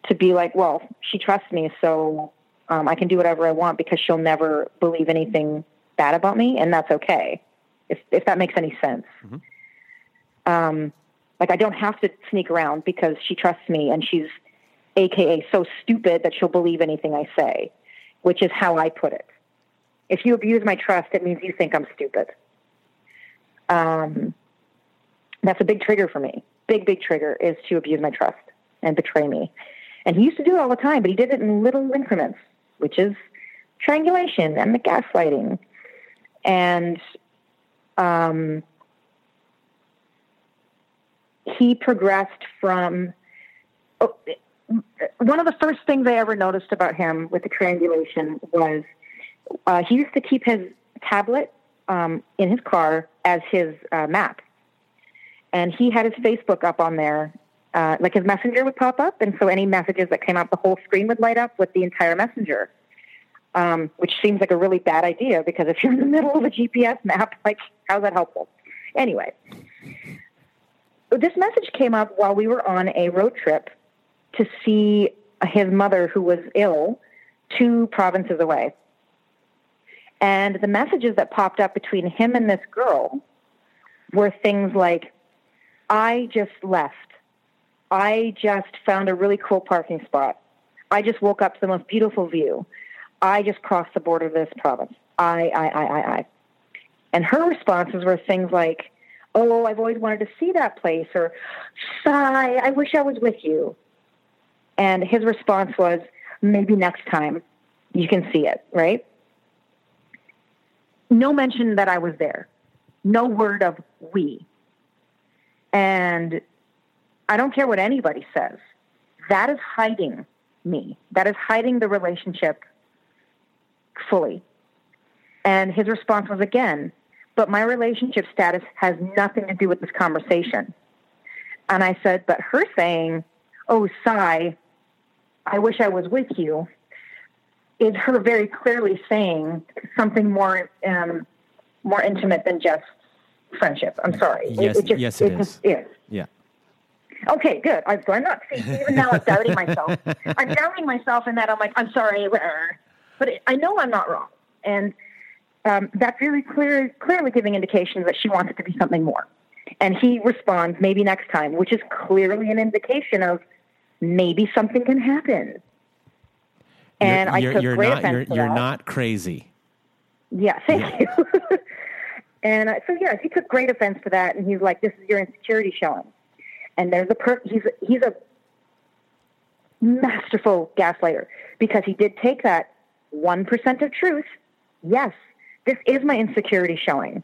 to be like, well, she trusts me, so um, I can do whatever I want because she'll never believe anything bad about me, and that's okay. If if that makes any sense. Um, like I don't have to sneak around because she trusts me, and she's AKA so stupid that she'll believe anything I say, which is how I put it. If you abuse my trust, it means you think I'm stupid. Um, that's a big trigger for me. Big, big trigger is to abuse my trust and betray me. And he used to do it all the time, but he did it in little increments, which is triangulation and the gaslighting. And um, he progressed from oh, one of the first things I ever noticed about him with the triangulation was uh, he used to keep his tablet um, in his car as his uh, map. And he had his Facebook up on there. Uh, like his messenger would pop up, and so any messages that came up, the whole screen would light up with the entire messenger. Um, which seems like a really bad idea because if you're in the middle of a GPS map, like how's that helpful? Anyway, this message came up while we were on a road trip to see his mother who was ill two provinces away. And the messages that popped up between him and this girl were things like, I just left. I just found a really cool parking spot. I just woke up to the most beautiful view. I just crossed the border of this province. I, I, I, I, I. And her responses were things like, Oh, I've always wanted to see that place, or Sigh, I wish I was with you. And his response was, Maybe next time you can see it, right? No mention that I was there. No word of we. And I don't care what anybody says. That is hiding me. That is hiding the relationship fully. And his response was again, but my relationship status has nothing to do with this conversation. And I said, but her saying, oh, sigh, I wish I was with you, is her very clearly saying something more um, more intimate than just friendship. I'm sorry. Yes, it, it just, yes, it it is. is. Yeah. Okay, good. I'm, so I'm not see, even now. I'm doubting myself. I'm doubting myself in that I'm like, I'm sorry, but I know I'm not wrong, and um, that's really clear, clearly giving indications that she wants it to be something more. And he responds, maybe next time, which is clearly an indication of maybe something can happen. And you're, I took you're great not offense you're, you're not crazy. Yeah, thank you. and so yeah, he took great offense to that, and he's like, "This is your insecurity showing." And there's a per- he's a, he's a masterful gaslighter because he did take that one percent of truth. Yes, this is my insecurity showing,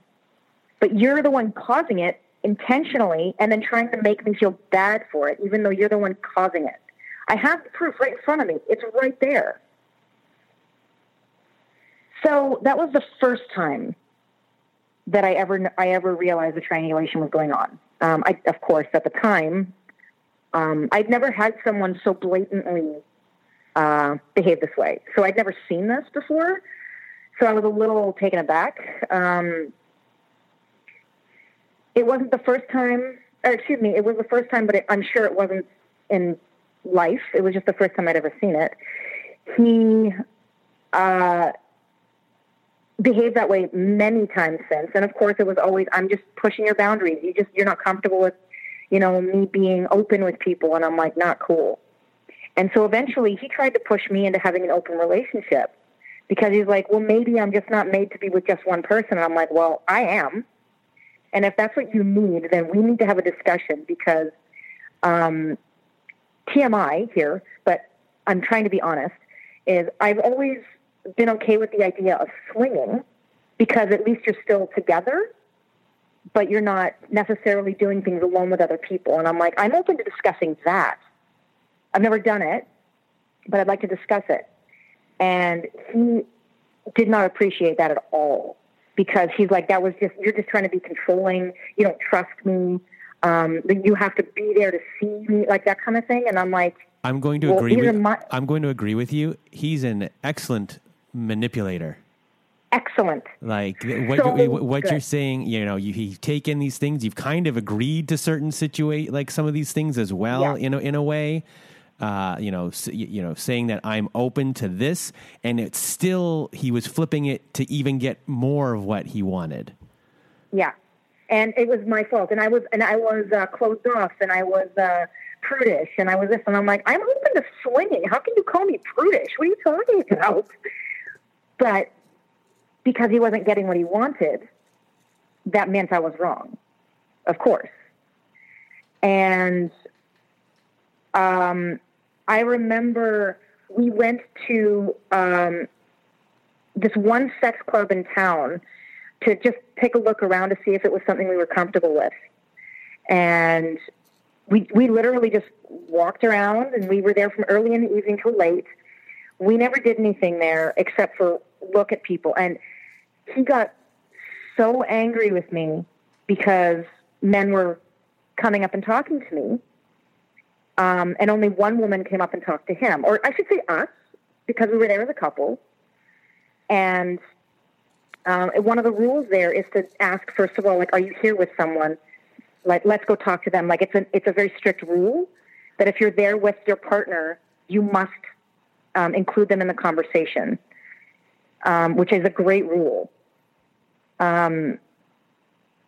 but you're the one causing it intentionally, and then trying to make me feel bad for it, even though you're the one causing it. I have the proof right in front of me. It's right there. So that was the first time that I ever I ever realized the triangulation was going on. Um, I, of course, at the time, um, I'd never had someone so blatantly uh, behave this way. So I'd never seen this before. So I was a little taken aback. Um, it wasn't the first time, or excuse me, it was the first time, but it, I'm sure it wasn't in life. It was just the first time I'd ever seen it. He uh, behaved that way many times since, and of course, it was always I'm just pushing your boundaries. You just you're not comfortable with, you know, me being open with people, and I'm like not cool. And so eventually, he tried to push me into having an open relationship because he's like, well, maybe I'm just not made to be with just one person. And I'm like, well, I am. And if that's what you need, then we need to have a discussion because um, TMI here, but I'm trying to be honest, is I've always been okay with the idea of swinging because at least you're still together, but you're not necessarily doing things alone with other people. And I'm like, I'm open to discussing that. I've never done it, but I'd like to discuss it. And he did not appreciate that at all because he's like, that was just, you're just trying to be controlling. You don't trust me. Um, that you have to be there to see me, like that kind of thing. And I'm like, I'm going to Well, agree with my- I'm going to agree with you. He's an excellent manipulator. excellent. Like what So you, what good. you're saying, you know, you, you've taken these things, you've kind of agreed to certain situate like some of these things as well, Yeah. you know, in a way. Uh, you know, you know, saying that I'm open to this, and it's still he was flipping it to even get more of what he wanted. Yeah, and it was my fault, and I was and I was uh, closed off, and I was uh, prudish, and I was this, and I'm like, I'm open to swinging. How can you call me prudish? What are you talking about? But because he wasn't getting what he wanted, that meant I was wrong, of course. And um, I remember we went to um, this one sex club in town to just take a look around to see if it was something we were comfortable with. And we we literally just walked around and we were there from early in the evening till late. We never did anything there except for look at people. And he got so angry with me because men were coming up and talking to me. Um, and only one woman came up and talked to him, or I should say us, because we were there as a couple. And um, one of the rules there is to ask first of all, like, are you here with someone? Like, let's go talk to them. Like, it's a it's a very strict rule that if you're there with your partner, you must um, include them in the conversation, um, which is a great rule. Um,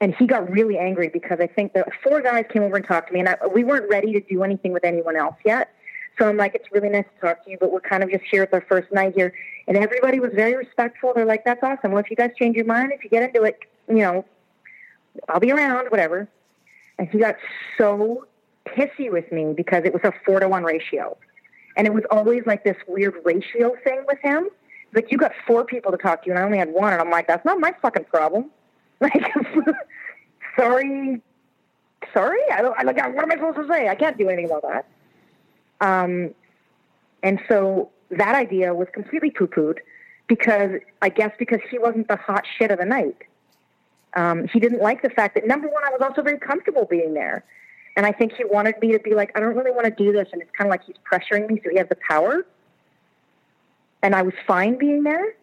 and he got really angry because I think the four guys came over and talked to me, and I, we weren't ready to do anything with anyone else yet. So I'm like, it's really nice to talk to you, but we're kind of just here at our first night here. And everybody was very respectful. They're like, that's awesome. Well, if you guys change your mind, if you get into it, you know, I'll be around, whatever. And he got so pissy with me because it was a four to one ratio. And it was always like this weird ratio thing with him. Like, you got four people to talk to and I only had one. And I'm like, that's not my fucking problem. Like, sorry, sorry. I don't. I like. What am I supposed to say? I can't do anything about that. Um, and so that idea was completely poo-pooed because I guess because he wasn't the hot shit of the night. Um, he didn't like the fact that number one, I was also very comfortable being there, and I think he wanted me to be like, I don't really want to do this, and it's kind of like he's pressuring me, so he has the power. And I was fine being there.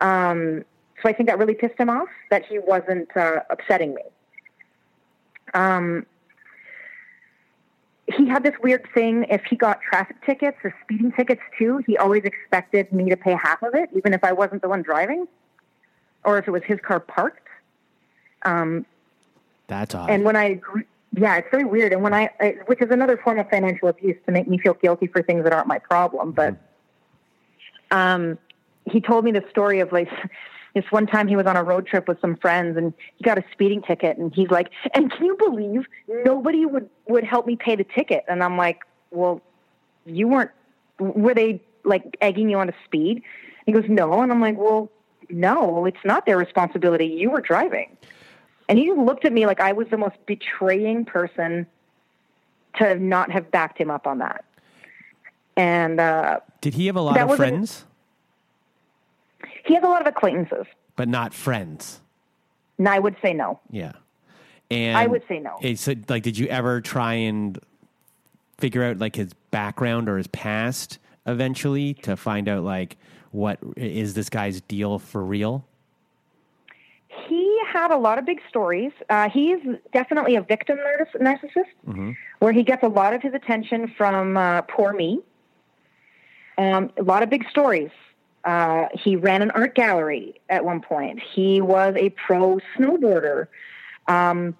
Um, so I think that really pissed him off that he wasn't uh, upsetting me. Um, he had this weird thing. If he got traffic tickets or speeding tickets too, he always expected me to pay half of it, even if I wasn't the one driving, or if it was his car parked. Um, That's odd. and when I, yeah, it's very weird. And when I, I, which is another form of financial abuse to make me feel guilty for things that aren't my problem. But um, he told me the story of like this one time he was on a road trip with some friends and he got a speeding ticket and he's like, and can you believe nobody would would help me pay the ticket? And I'm like, well, you weren't. Were they like egging you on to speed? He goes, no. And I'm like, well, no, it's not their responsibility. You were driving. And he looked at me like I was the most betraying person to not have backed him up on that. And uh, Did he have a lot of friends, he has a lot of acquaintances. but not friends? And I would say no. Yeah. And I would say no. It's like, did you ever try and figure out like his background or his past eventually to find out like what is this guy's deal for real? He had a lot of big stories. Uh, he's definitely a victim narciss- narcissist, where he gets a lot of his attention from uh, poor me. Um, a lot of big stories. Uh, he ran an art gallery at one point. He was a pro snowboarder. Um,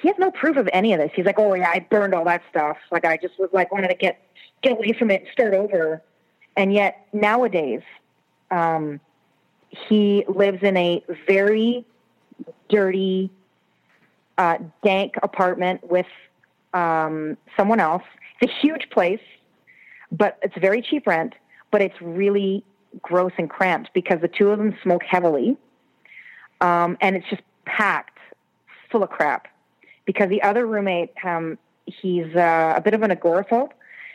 he has no proof of any of this. He's like, "Oh yeah, I burned all that stuff. Like I just was like wanted to get get away from it, start over." And yet nowadays, um, he lives in a very dirty, uh, dank apartment with um, someone else. It's a huge place, but it's very cheap rent. But it's really gross and cramped because the two of them smoke heavily, um, and it's just packed full of crap. Because the other roommate, um, he's uh, a bit of an agoraphobe,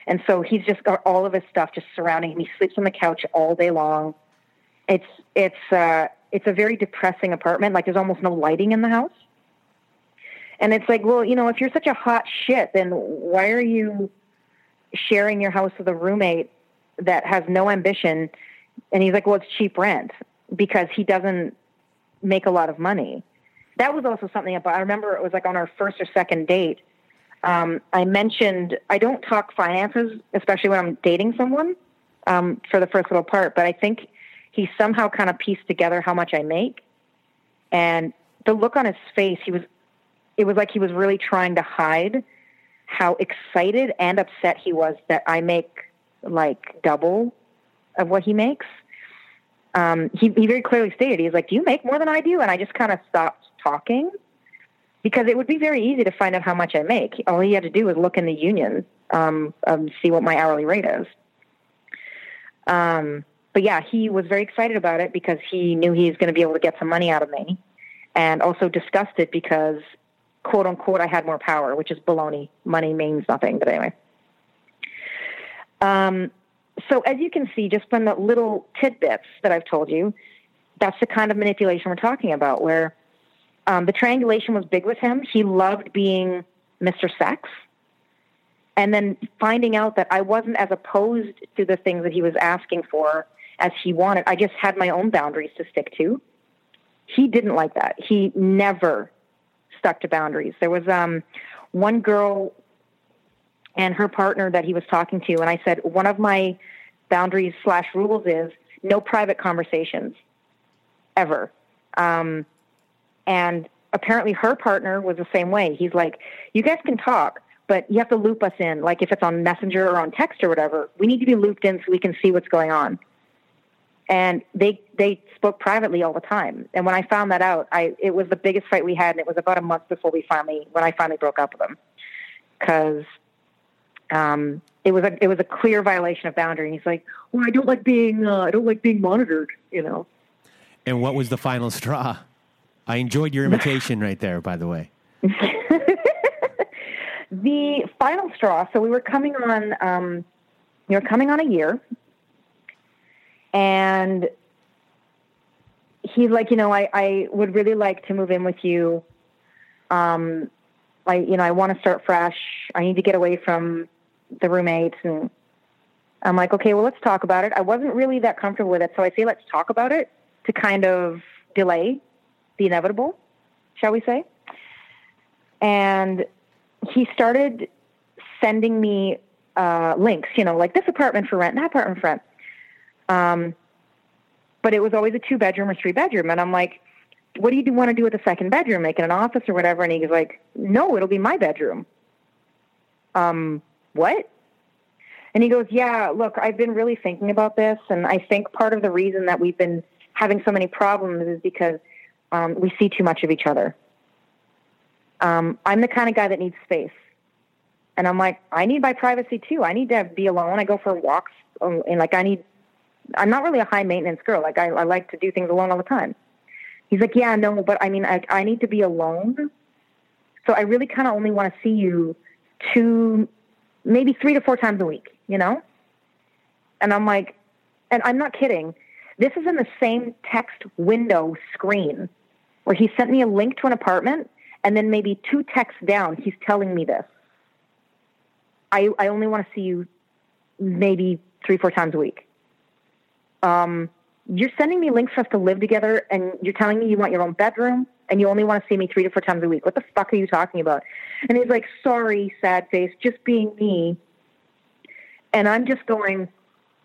and so he's just got all of his stuff just surrounding him. He sleeps on the couch all day long. It's it's uh, it's a very depressing apartment. Like there's almost no lighting in the house. And it's like, well, you know, if you're such a hot shit, then why are you sharing your house with a roommate that has no ambition? And he's like, well, it's cheap rent because he doesn't make a lot of money. That was also something about, I remember it was like on our first or second date. um, I mentioned I don't talk finances, especially when I'm dating someone um, for the first little part, but I think he somehow kind of pieced together how much I make. And the look on his face, he was, it was like he was really trying to hide how excited and upset he was that I make like double of what he makes. Um, he, he very clearly stated, he's like, Do you make more than I do? And I just kind of stopped talking because it would be very easy to find out how much I make. All he had to do was look in the union, um, um, see what my hourly rate is. Um, but yeah, he was very excited about it because he knew he was going to be able to get some money out of me, and also disgusted because, quote unquote, I had more power, which is baloney. Money means nothing, but anyway. Um, so as you can see, just from the little tidbits that I've told you, that's the kind of manipulation we're talking about. Where um, the triangulation was big with him. He loved being Mr. Sex and then finding out that I wasn't as opposed to the things that he was asking for as he wanted. I just had my own boundaries to stick to. He didn't like that. He never stuck to boundaries. There was um, one girl and her partner that he was talking to, and I said one of my boundaries slash rules is no private conversations ever. Um, and apparently her partner was the same way. He's like, you guys can talk, but you have to loop us in. Like if it's on Messenger or on text or whatever, we need to be looped in so we can see what's going on. And they they spoke privately all the time. And when I found that out, I it was the biggest fight we had, and it was about a month before we finally when I finally broke up with him, because um, it was a it was a clear violation of boundary. And he's like, "Well, I don't like being uh, I don't like being monitored," you know. And what was the final straw? I enjoyed your imitation right there, by the way. the final straw. So we were coming on, um, we were coming on a year, and he's like, you know, I, I would really like to move in with you. Um, I, you know, I want to start fresh. I need to get away from the roommates, and I'm like, okay, well, let's talk about it. I wasn't really that comfortable with it, so I say, let's talk about it to kind of delay the inevitable, shall we say? And he started sending me uh, links, you know, like this apartment for rent, that apartment for rent. Um, but it was always a two bedroom or three bedroom. And I'm like, what do you want to do with the second bedroom? Make it an office or whatever? And he's like, no, it'll be my bedroom. Um, what? And he goes, yeah, look, I've been really thinking about this. And I think part of the reason that we've been having so many problems is because um, we see too much of each other. Um, I'm the kind of guy that needs space. And I'm like, I need my privacy too. I need to be alone. I go for walks um, and like I need, I'm not really a high maintenance girl. Like I, I like to do things alone all the time. He's like, yeah, no, but I mean, I, I need to be alone. So I really kind of only want to see you two, maybe three to four times a week, you know? And I'm like, and I'm not kidding. This is in the same text window screen where he sent me a link to an apartment and then maybe two texts down, he's telling me this. I, I only want to see you maybe three, four times a week. Um, you're sending me links for us to live together and you're telling me you want your own bedroom and you only want to see me three to four times a week. What the fuck are you talking about? And he's like, sorry, sad face, just being me. And I'm just going,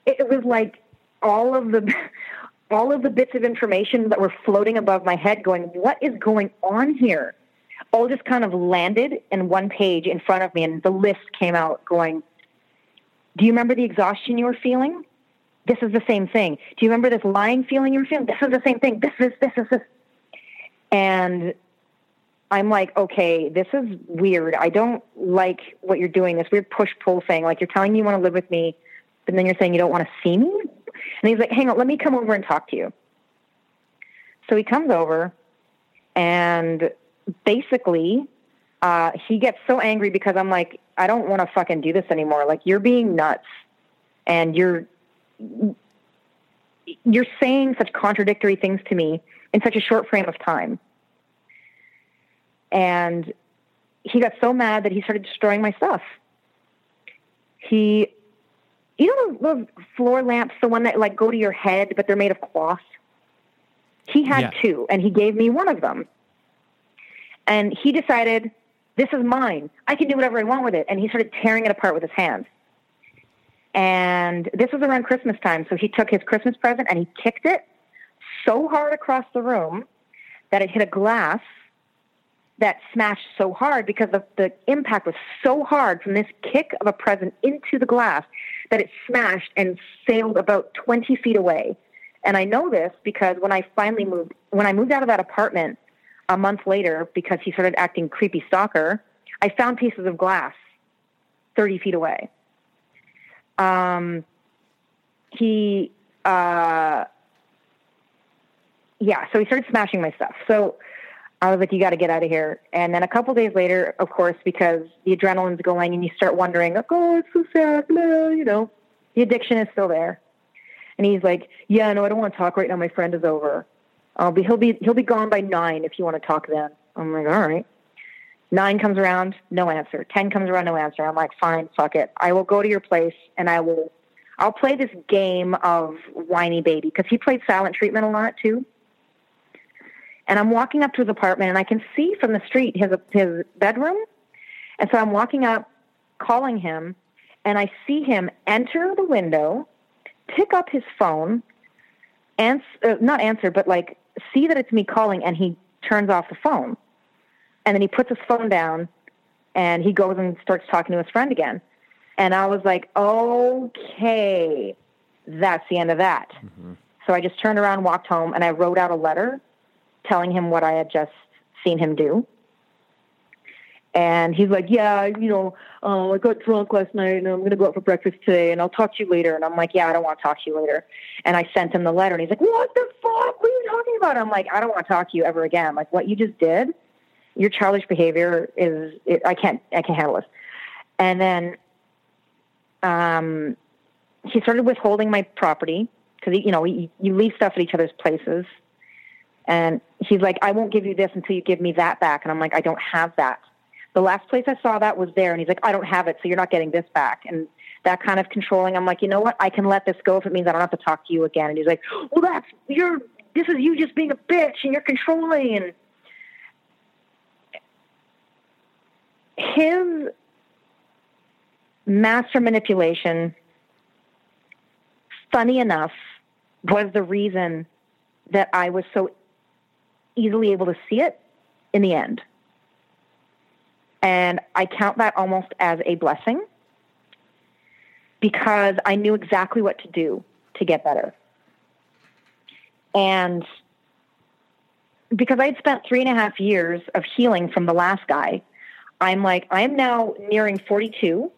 it was like all of the, all of the bits of information that were floating above my head going, what is going on here? all just kind of landed in one page in front of me, and the list came out going, Do you remember the exhaustion you were feeling? This is the same thing. Do you remember this lying feeling you were feeling? This is the same thing. This is, this is, this. And I'm like, okay, this is weird. I don't like what you're doing, this weird push pull thing. Like, you're telling me you want to live with me, but then you're saying you don't want to see me? And he's like, hang on, let me come over and talk to you. So he comes over, and basically, uh, he gets so angry because I'm like, I don't want to fucking do this anymore. Like, you're being nuts, and you're you're saying such contradictory things to me in such a short frame of time. And he got so mad that he started destroying my stuff. He, you know, those floor lamps, the one that like go to your head, but they're made of cloth. He had yeah. two, and he gave me one of them. And he decided This is mine. I can do whatever I want with it. And he started tearing it apart with his hands. And this was around Christmas time. So he took his Christmas present and he kicked it so hard across the room that it hit a glass that smashed so hard because the, the impact was so hard from this kick of a present into the glass that it smashed and sailed about 20 feet away. And I know this because when I finally moved, when I moved out of that apartment a month later, because he started acting creepy stalker, I found pieces of glass 30 feet away. Um, he, uh, yeah, so he started smashing my stuff. So I was like, you got to get out of here. And then a couple days later, of course, because the adrenaline's going and you start wondering, oh, it's so sad, you know, the addiction is still there. And he's like, yeah, no, I don't want to talk right now. My friend is over. I'll be, he'll be, he'll be gone by nine if you want to talk then. I'm like, all right. Nine comes around, no answer. Ten comes around, no answer. I'm like, fine, fuck it. I will go to your place and I will, I'll play this game of whiny baby because he played silent treatment a lot too. And I'm walking up to his apartment and I can see from the street his, his bedroom. And so I'm walking up, calling him, and I see him enter the window, pick up his phone, and uh, not answer, but like see that it's me calling, and he turns off the phone. And then he puts his phone down and he goes and starts talking to his friend again. And I was like, okay, that's the end of that. Mm-hmm. So I just turned around, walked home, and I wrote out a letter telling him what I had just seen him do. And he's like, yeah, you know, uh, I got drunk last night and I'm going to go out for breakfast today and I'll talk to you later. And I'm like, yeah, I don't want to talk to you later. And I sent him the letter and he's like, what the fuck? What are you talking about? I'm like, I don't want to talk to you ever again. Like what you just did, your childish behavior is, it, I can't, I can't handle this. And then, um, he started withholding my property because, you know, you, you leave stuff at each other's places and he's like, I won't give you this until you give me that back. And I'm like, I don't have that. The last place I saw that was there. And he's like, I don't have it. So you're not getting this back. And that kind of controlling, I'm like, you know what? I can let this go if it means I don't have to talk to you again. And he's like, well, that's, you're, this is you just being a bitch and you're controlling. And his master manipulation, funny enough, was the reason that I was so easily able to see it in the end. And I count that almost as a blessing because I knew exactly what to do to get better. And because I had spent three and a half years of healing from the last guy, I'm like, I'm now nearing 42.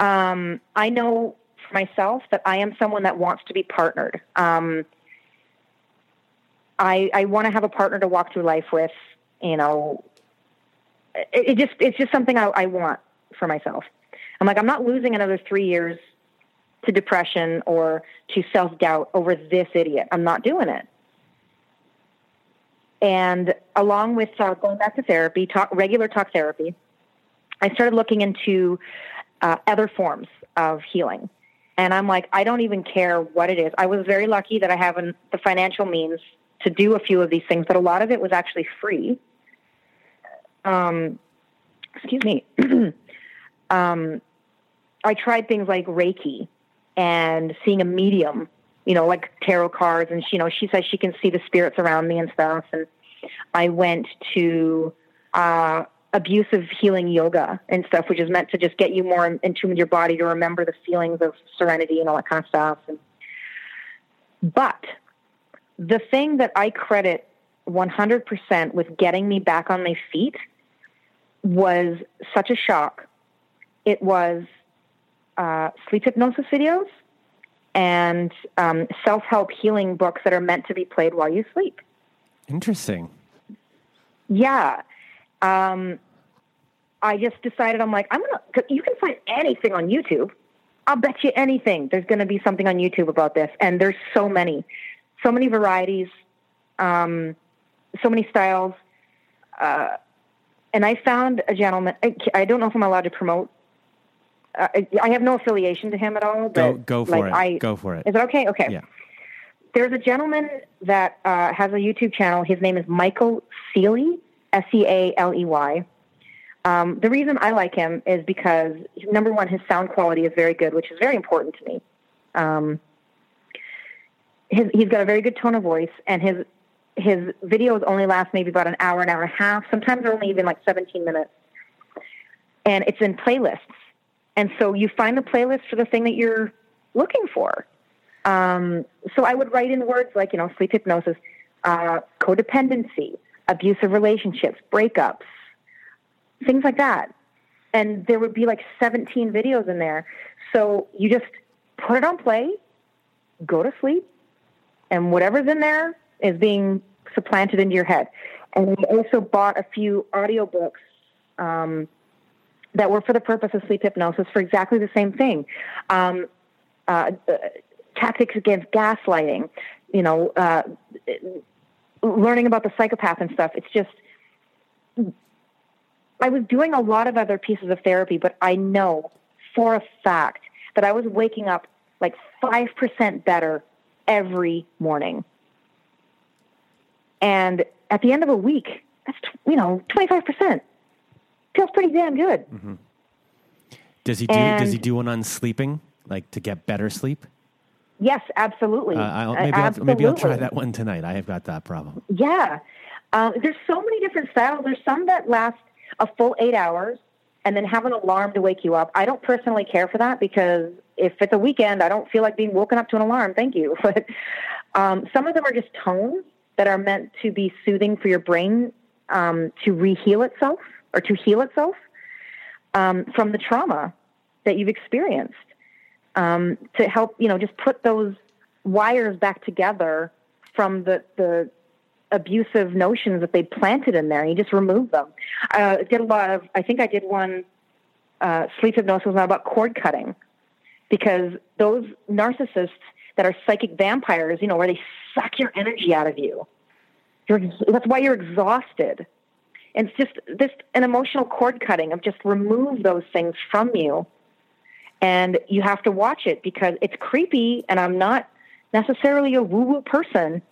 Um, I know for myself that I am someone that wants to be partnered. Um, I, I want to have a partner to walk through life with. You know, it, it just it's just something I, I want for myself. I'm like I'm not losing another three years to depression or to self doubt over this idiot. I'm not doing it. And along with uh, going back to therapy, talk, regular talk therapy, I started looking into uh, other forms of healing. And I'm like, I don't even care what it is. I was very lucky that I have an, the financial means to do a few of these things, but a lot of it was actually free. Um, excuse me. um, I tried things like Reiki and seeing a medium, you know, like tarot cards, and she, you know, she says she can see the spirits around me and stuff. And I went to uh, abusive healing yoga and stuff, which is meant to just get you more in, tune with your body to remember the feelings of serenity and all that kind of stuff. And, but the thing that I credit 100% with getting me back on my feet was such a shock. It was uh, sleep hypnosis videos and um, self help healing books that are meant to be played while you sleep. Interesting. Yeah. Um, I just decided I'm like, I'm going to, you can find anything on YouTube. I'll bet you anything there's going to be something on YouTube about this. And there's so many so many varieties, um, so many styles. Uh, and I found a gentleman. I, I, don't know if I'm allowed to promote. Uh, I have no affiliation to him at all. go go for like, it. I, go for it. Is it okay? Okay. Yeah. There's a gentleman that uh, has a YouTube channel. His name is Michael Sealey, S E A L E Y. Um, the reason I like him is because number one, his sound quality is very good, which is very important to me. Um, his, he's got a very good tone of voice, and his his videos only last maybe about an hour, an hour and a half. Sometimes they're only even like 17 minutes, and it's in playlists. And so you find the playlist for the thing that you're looking for. Um, so I would write in words like you know sleep hypnosis, uh, codependency, abusive relationships, breakups, things like that. And there would be like 17 videos in there. So you just put it on play, go to sleep, and whatever's in there is being supplanted into your head. And we also bought a few audiobooks um, that were for the purpose of sleep hypnosis for exactly the same thing. Um, uh, uh, tactics against gaslighting, you know, uh, learning about the psychopath and stuff. It's just, I was doing a lot of other pieces of therapy, but I know for a fact that I was waking up like 5% better every morning. And at the end of a week, that's, you know, 25%. Feels pretty damn good. Mm-hmm. Does he do, and, does he do one on sleeping, like to get better sleep? Yes, absolutely. Uh, I'll, maybe, absolutely. I'll, maybe I'll try that one tonight. I have got that problem. Yeah. Um, there's so many different styles. There's some that last a full eight hours and then have an alarm to wake you up. I don't personally care for that because if it's a weekend, I don't feel like being woken up to an alarm. Thank you. But um, some of them are just tones that are meant to be soothing for your brain um, to reheal itself or to heal itself um, from the trauma that you've experienced. Um, to help, you know, just put those wires back together from the, the abusive notions that they planted in there. And you just remove them. Uh, I did a lot of, I think I did one uh, sleep hypnosis about cord cutting because those narcissists that are psychic vampires, you know, where they suck your energy out of you. You're, that's why you're exhausted. And it's just this an emotional cord cutting of just remove those things from you. And you have to watch it because it's creepy and I'm not necessarily a woo woo person,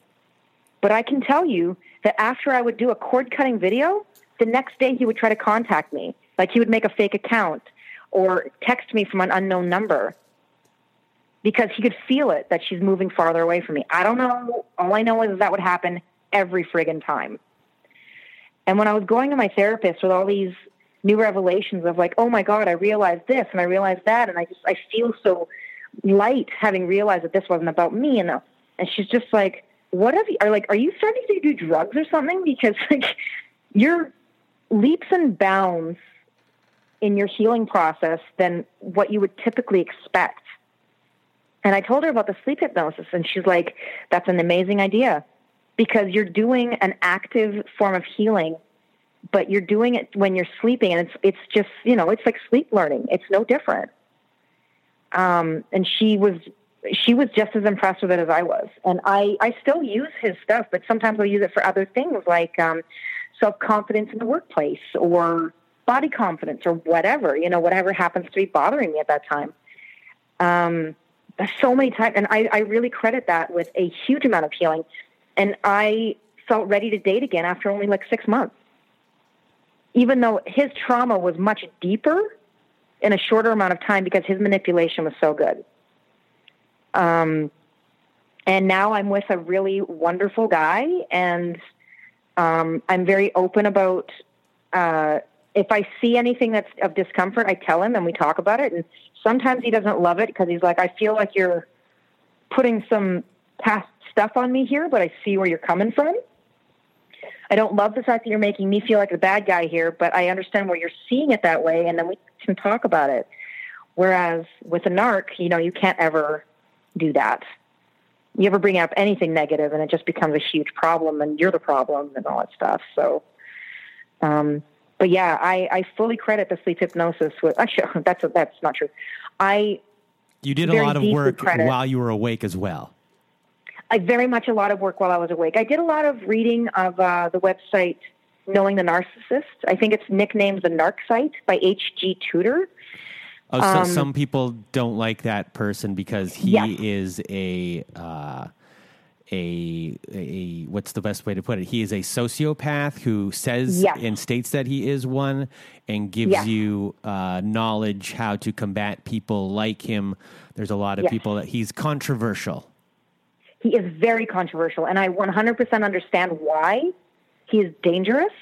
but I can tell you that after I would do a cord cutting video, the next day he would try to contact me. Like he would make a fake account or text me from an unknown number because he could feel it that she's moving farther away from me. I don't know. All I know is that would happen every friggin' time. And when I was going to my therapist with all these new revelations of like, oh my God, I realized this and I realized that, and I just I feel so light having realized that this wasn't about me, and and she's just like, what have you? Are like, are you starting to do drugs or something? Because like, you're leaps and bounds in your healing process than what you would typically expect. And I told her about the sleep hypnosis, and she's like, that's an amazing idea because you're doing an active form of healing, but you're doing it when you're sleeping, and it's it's just you know it's like sleep learning. It's no different. Um, and she was she was just as impressed with it as I was. And I, I still use his stuff, but sometimes I'll use it for other things like um, self confidence in the workplace or body confidence or whatever, you know, whatever happens to be bothering me at that time. Um, so many times, and I, I really credit that with a huge amount of healing. And I felt ready to date again after only like six months. Even though his trauma was much deeper in a shorter amount of time because his manipulation was so good. Um, and now I'm with a really wonderful guy, and um, I'm very open about. Uh, if I see anything that's of discomfort, I tell him and we talk about it. And sometimes he doesn't love it because he's like, I feel like you're putting some past stuff on me here, but I see where you're coming from. I don't love the fact that you're making me feel like the bad guy here, but I understand where you're seeing it that way, and then we can talk about it. Whereas with a narc, you know, you can't ever do that. You ever bring up anything negative and it just becomes a huge problem and you're the problem and all that stuff. So, um, but yeah, I, I fully credit the sleep hypnosis with, actually, that's, that's not true. I, you did a lot of work credit. while you were awake as well. I very much a lot of work while I was awake. I did a lot of reading of uh, the website Knowing the Narcissist. I think it's nicknamed the Narc Site by H.G. Tudor. Oh, so um, some people don't like that person because he yes. is a uh, a, a what's the best way to put it? He is a sociopath who says Yes. and states that he is one, and gives Yes. you uh, knowledge how to combat people like him. There's a lot of people that he's controversial. He is very controversial, and I 100% understand why he is dangerous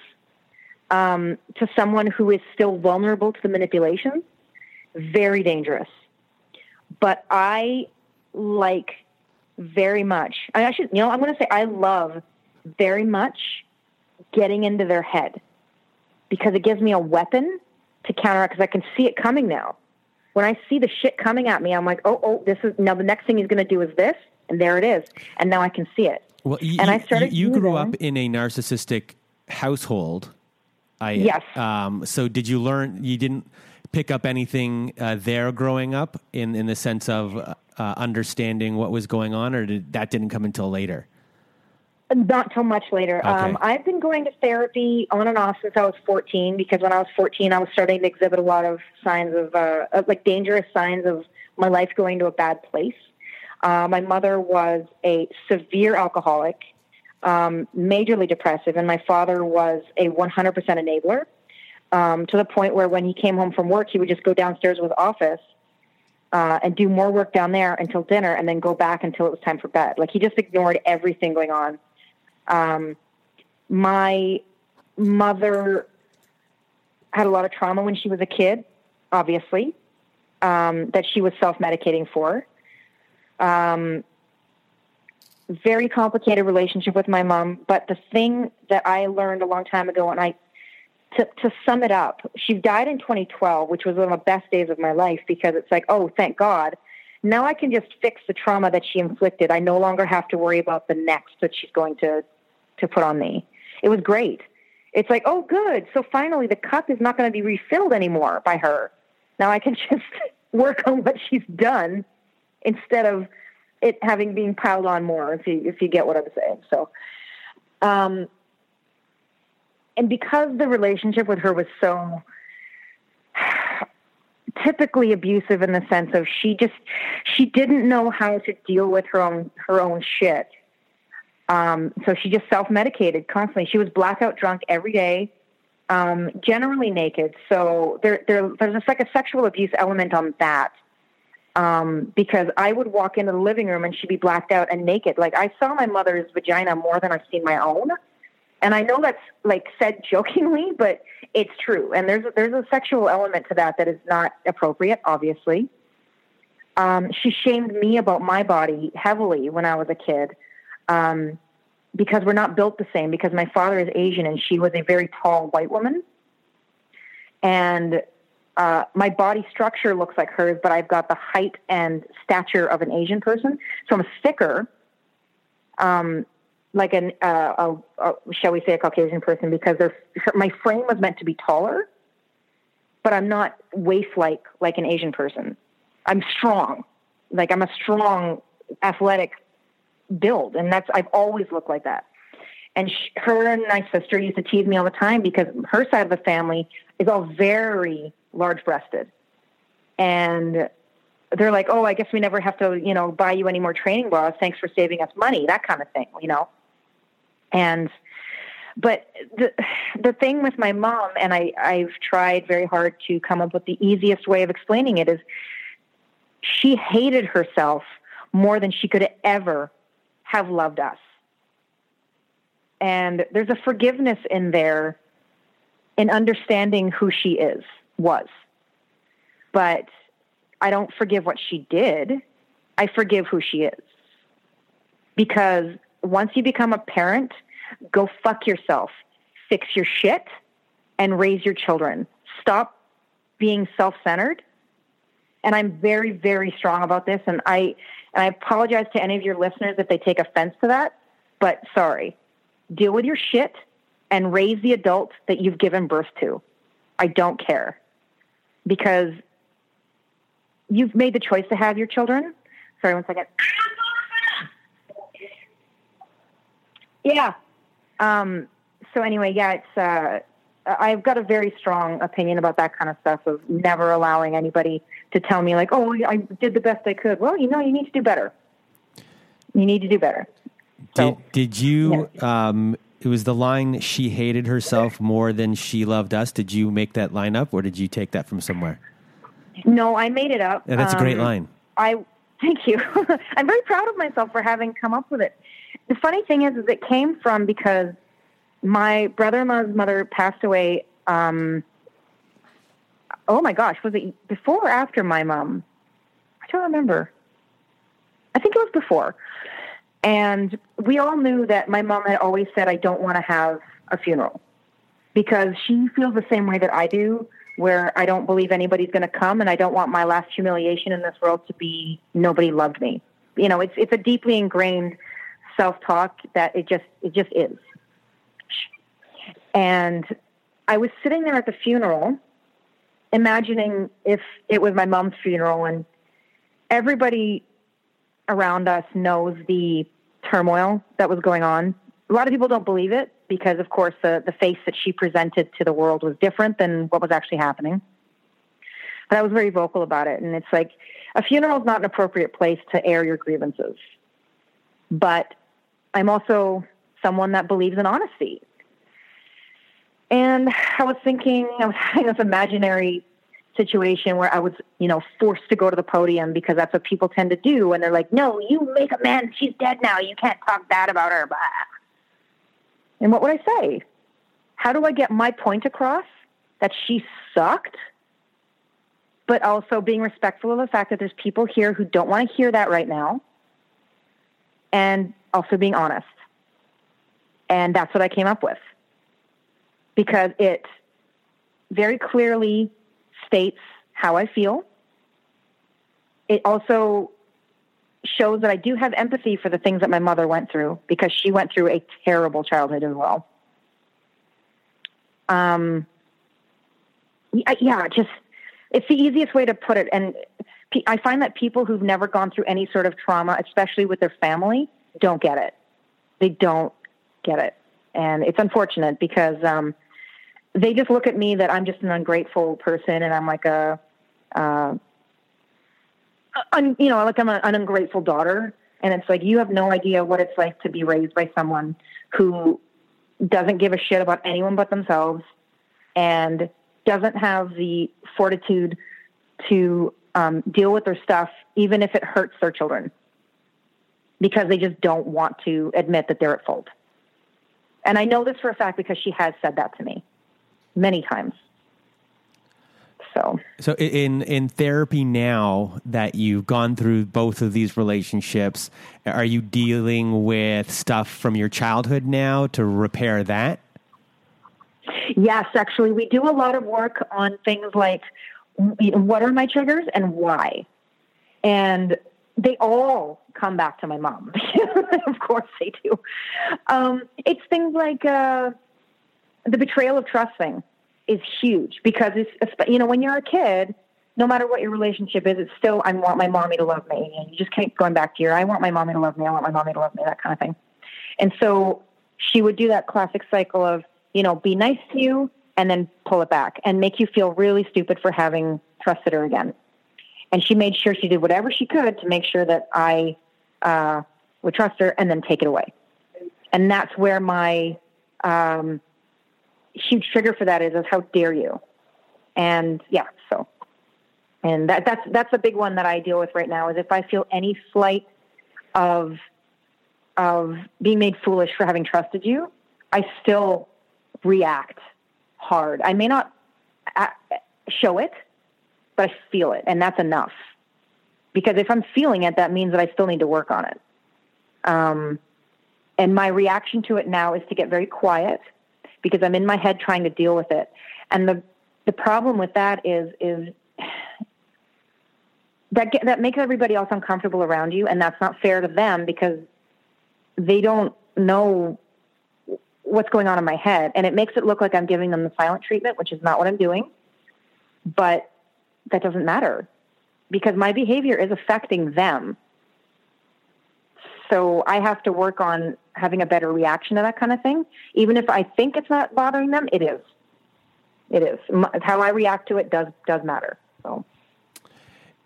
um, to someone who is still vulnerable to the manipulation. Very dangerous. But I like very much. I should, you know, I'm going to say I love very much getting into their head because it gives me a weapon to counteract because I can see it coming now. When I see the shit coming at me, I'm like, oh, oh, this is now the next thing he's going to do is this, and there it is, and now I can see it. Well, you, And I you- started You, grew up in a narcissistic household. I, Yes. Um, so did you learn? You didn't pick up anything uh, there growing up in in the sense of uh, uh, understanding what was going on, or did, that didn't come until later? Not till much later. Okay. Um, I've been going to therapy on and off since I was 14 because when I was 14, I was starting to exhibit a lot of signs of, uh, of like dangerous signs of my life going to a bad place. Uh, my mother was a severe alcoholic, um, majorly depressive, and my father was a 100% enabler um, to the point where when he came home from work, he would just go downstairs with office uh, and do more work down there until dinner and then go back until it was time for bed. Like he just ignored everything going on. Um, my mother had a lot of trauma when she was a kid, obviously, um, that she was self medicating for. Um, very complicated relationship with my mom. But the thing that I learned a long time ago, and I to, to sum it up, she died in 2012, which was one of the best days of my life because it's like, oh, thank God. Now I can just fix the trauma that she inflicted. I no longer have to worry about the next that she's going to, to put on me. It was great. It's like, oh, good. So finally, the cup is not going to be refilled anymore by her. Now I can just work on what she's done instead of it having being piled on more. If you if you get what I'm saying. So, um, and because the relationship with her was so typically abusive in the sense of she just she didn't know how to deal with her own her own shit um, so she just self-medicated constantly she was blackout drunk every day um, generally naked so there, there there's like a sexual abuse element on that um, because I would walk into the living room and she'd be blacked out and naked. Like I saw my mother's vagina more than I've seen my own. And I know that's like said jokingly, but it's true. And there's a, there's a sexual element to that that is not appropriate, obviously. Um, she shamed me about my body heavily when I was a kid um, because we're not built the same. Because my father is Asian and she was a very tall white woman, and uh, my body structure looks like hers, but I've got the height and stature of an Asian person, so I'm thicker. Um, like an uh, a, a, shall we say a Caucasian person because my frame was meant to be taller, but I'm not waist like like an Asian person. I'm strong, like I'm a strong, athletic build, and that's I've always looked like that. And sh her and my sister used to tease me all the time because her side of the family is all very large breasted, and they're like, "Oh, I guess we never have to, you know, buy you any more training bras. Thanks for saving us money." That kind of thing, you know. And but the the thing with my mom, and I I've tried very hard to come up with the easiest way of explaining it is, she hated herself more than she could ever have loved us. And there's a forgiveness in there in understanding who she is, was. But I don't forgive what she did. I forgive who she is. Because once you become a parent, go fuck yourself. Fix your shit and raise your children. Stop being self-centered. And I'm very, very strong about this. And I, and I apologize to any of your listeners if they take offense to that, but sorry. Deal with your shit and raise the adult that you've given birth to. I don't care. Because you've made the choice to have your children. Sorry, one second. Yeah. Um, so anyway, yeah, it's, uh, I've got a very strong opinion about that kind of stuff of never allowing anybody to tell me like, oh, I did the best I could. Well, you know, you need to do better. You need to do better. So, did, did you? Yeah. Um, it was the line she hated herself more than she loved us. Did you make that line up, or did you take that from somewhere? No, I made it up. Yeah, that's um, a great um, line. I thank you. I'm very proud of myself for having come up with it. The funny thing is, is it came from because my brother-in-law's mother passed away. Um, oh my gosh, was it before or after my mom? I don't remember. I think it was before. And we all knew that my mom had always said, I don't want to have a funeral because she feels the same way that I do, where I don't believe anybody's going to come and I don't want my last humiliation in this world to be nobody loved me. You know, it's, it's a deeply ingrained self talk that it just, it just is. And I was sitting there at the funeral, imagining if it was my mom's funeral and everybody around us knows the turmoil that was going on. A lot of people don't believe it because, of course, the, the face that she presented to the world was different than what was actually happening. But I was very vocal about it. And it's like a funeral is not an appropriate place to air your grievances. But I'm also someone that believes in honesty. And I was thinking, I was having this imaginary situation where I was, you know, forced to go to the podium because that's what people tend to do. And they're like, no, you make a man, she's dead now. You can't talk bad about her. Blah. And what would I say? How do I get my point across that she sucked? But also being respectful of the fact that there's people here who don't want to hear that right now. And also being honest. And that's what I came up with. Because it very clearly states how I feel. It also shows that I do have empathy for the things that my mother went through because she went through a terrible childhood as well. Um, yeah, just it's the easiest way to put it. And I find that people who've never gone through any sort of trauma, especially with their family, don't get it. They don't get it. And it's unfortunate because um, they just look at me that I'm just an ungrateful person and I'm like a, uh, un, you know, like I'm a, an ungrateful daughter. And it's like, you have no idea what it's like to be raised by someone who doesn't give a shit about anyone but themselves and doesn't have the fortitude to um, deal with their stuff, even if it hurts their children, because they just don't want to admit that they're at fault. And I know this for a fact because she has said that to me many times. So, so in in therapy now that you've gone through both of these relationships, are you dealing with stuff from your childhood now to repair that? Yes, actually, we do a lot of work on things like what are my triggers and why, and they all come back to my mom. of course, they do. Um, it's things like. Uh, the betrayal of trust thing is huge because it's you know when you're a kid no matter what your relationship is it's still i want my mommy to love me. And you just keep going back to your i want my mommy to love me. I want my mommy to love me that kind of thing. And so she would do that classic cycle of you know be nice to you and then pull it back and make you feel really stupid for having trusted her again. And she made sure she did whatever she could to make sure that i uh, would trust her and then take it away. And that's where my um, huge trigger for that is, is how dare you? And yeah, so, and that, that's, that's a big one that I deal with right now is if I feel any slight of, of being made foolish for having trusted you, I still react hard. I may not show it, but I feel it, and that's enough. Because if I'm feeling it, that means that I still need to work on it. Um, and my reaction to it now is to get very quiet because I'm in my head trying to deal with it. And the the problem with that is is that get, that makes everybody else uncomfortable around you, and that's not fair to them because they don't know what's going on in my head, and it makes it look like I'm giving them the silent treatment, which is not what I'm doing. But that doesn't matter because my behavior is affecting them. So I have to work on having a better reaction to that kind of thing. Even if I think it's not bothering them, it is. It is. How I react to it does does matter. So.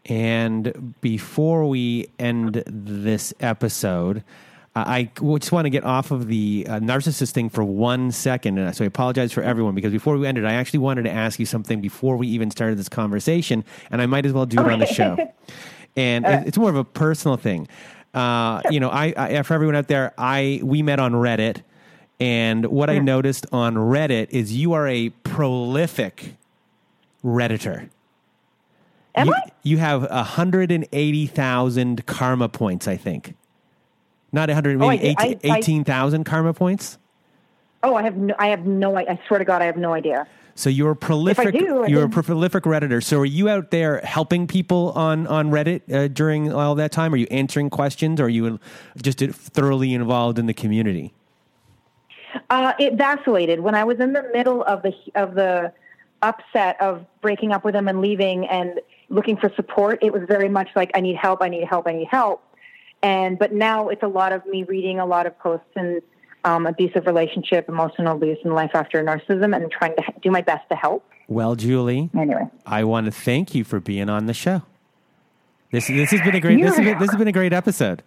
And before we end this episode, I just want to get off of the uh, narcissist thing for one second. And so I apologize for everyone because before we ended, I actually wanted to ask you something before we even started this conversation, and I might as well do it on the show. And uh, it's more of a personal thing. Uh, you know, I, I, for everyone out there, I we met on Reddit, and what I noticed on Reddit is you are a prolific redditor. Am you, I? You have hundred and eighty thousand karma points, I think. Not 100, maybe oh, 18,000 karma points? Oh, I have no, I have no, I swear to God, I have no idea. So you're a prolific. Do, you're a prolific redditor. So are you out there helping people on on Reddit uh, during all that time? Are you answering questions? Or are you just thoroughly involved in the community? Uh, it vacillated when I was in the middle of the of the upset of breaking up with him and leaving and looking for support. It was very much like I need help. I need help. I need help. And but now it's a lot of me reading a lot of posts and um, abusive relationship, emotional abuse, and life after narcissism, and trying to do my best to help. Well, Julie, anyway, I want to thank you for being on the show. This this has been a great this has been, this has been a great episode.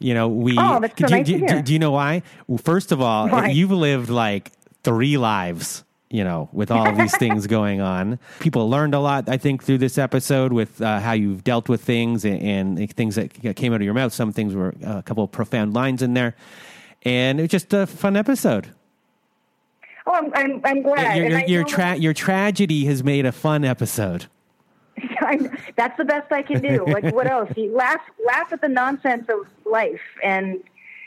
You know, we. Oh, that's so do, nice do, to hear. Do, do you know why? Well, first of all, why? you've lived like three lives you know, with all of these things going on. People learned a lot, I think, through this episode with uh, how you've dealt with things and, and, things that came out of your mouth. Some things were uh, a couple of profound lines in there. And it was just a fun episode. Oh, I'm, I'm, I'm glad. Your, your, your, tra- your tragedy has made a fun episode. that's the best I can do. Like, what else? You laugh, laugh at the nonsense of life. And,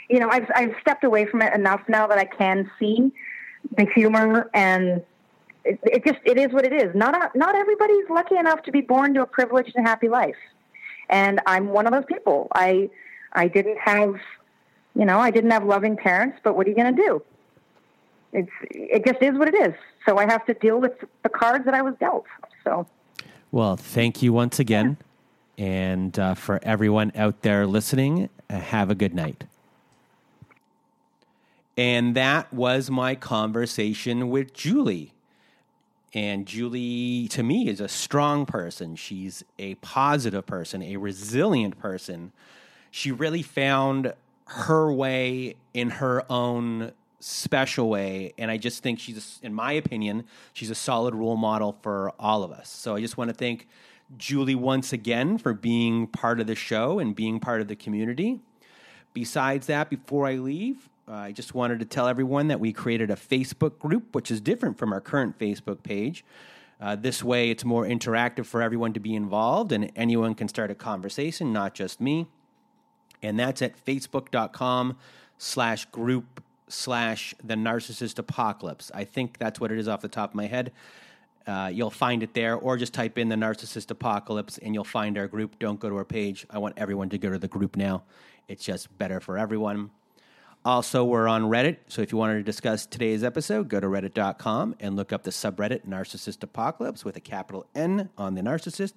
you know, I've, I've stepped away from it enough now that I can see the humor and it, it, just it is what it is. Not uh, not everybody's lucky enough to be born to a privileged and happy life, and I'm one of those people. I I didn't have, you know, I didn't have loving parents, but what are you going to do? It's it just is what it is. So I have to deal with the cards that I was dealt. So, well, thank you once again, yeah. and uh, for everyone out there listening, uh, have a good night. And that was my conversation with Julie. And Julie, to me, is a strong person. She's a positive person, a resilient person. She really found her way in her own special way. And I just think she's, in my opinion, she's a solid role model for all of us. So I just want to thank Julie once again for being part of the show and being part of the community. Besides that, before I leave, uh, I just wanted to tell everyone that we created a Facebook group, which is different from our current Facebook page. Uh, this way, it's more interactive for everyone to be involved, and anyone can start a conversation, not just me. And that's at facebook.com slash group slash the narcissist apocalypse. I think that's what it is off the top of my head. Uh, you'll find it there, or just type in the narcissist apocalypse and you'll find our group. Don't go to our page. I want everyone to go to the group now. It's just better for everyone. Also, we're on Reddit, so if you wanted to discuss today's episode, go to reddit.com and look up the subreddit Narcissist Apocalypse with a capital N on the narcissist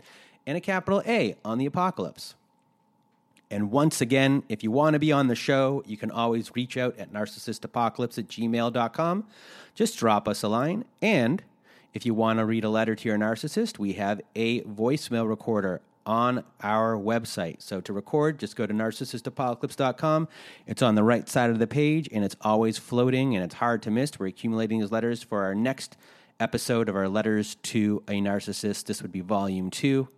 and a capital A on the apocalypse. And once again, if you want to be on the show, you can always reach out at narcissistapocalypse at gmail.com. Just drop us a line. And if you want to read a letter to your narcissist, we have a voicemail recorder on our website. So to record, just go to narcissistapocalypse.com. It's on the right side of the page and it's always floating and it's hard to miss. We're accumulating these letters for our next episode of our Letters to a Narcissist. This would be volume two.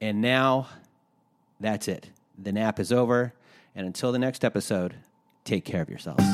And now that's it. The nap is over. And until the next episode, take care of yourselves.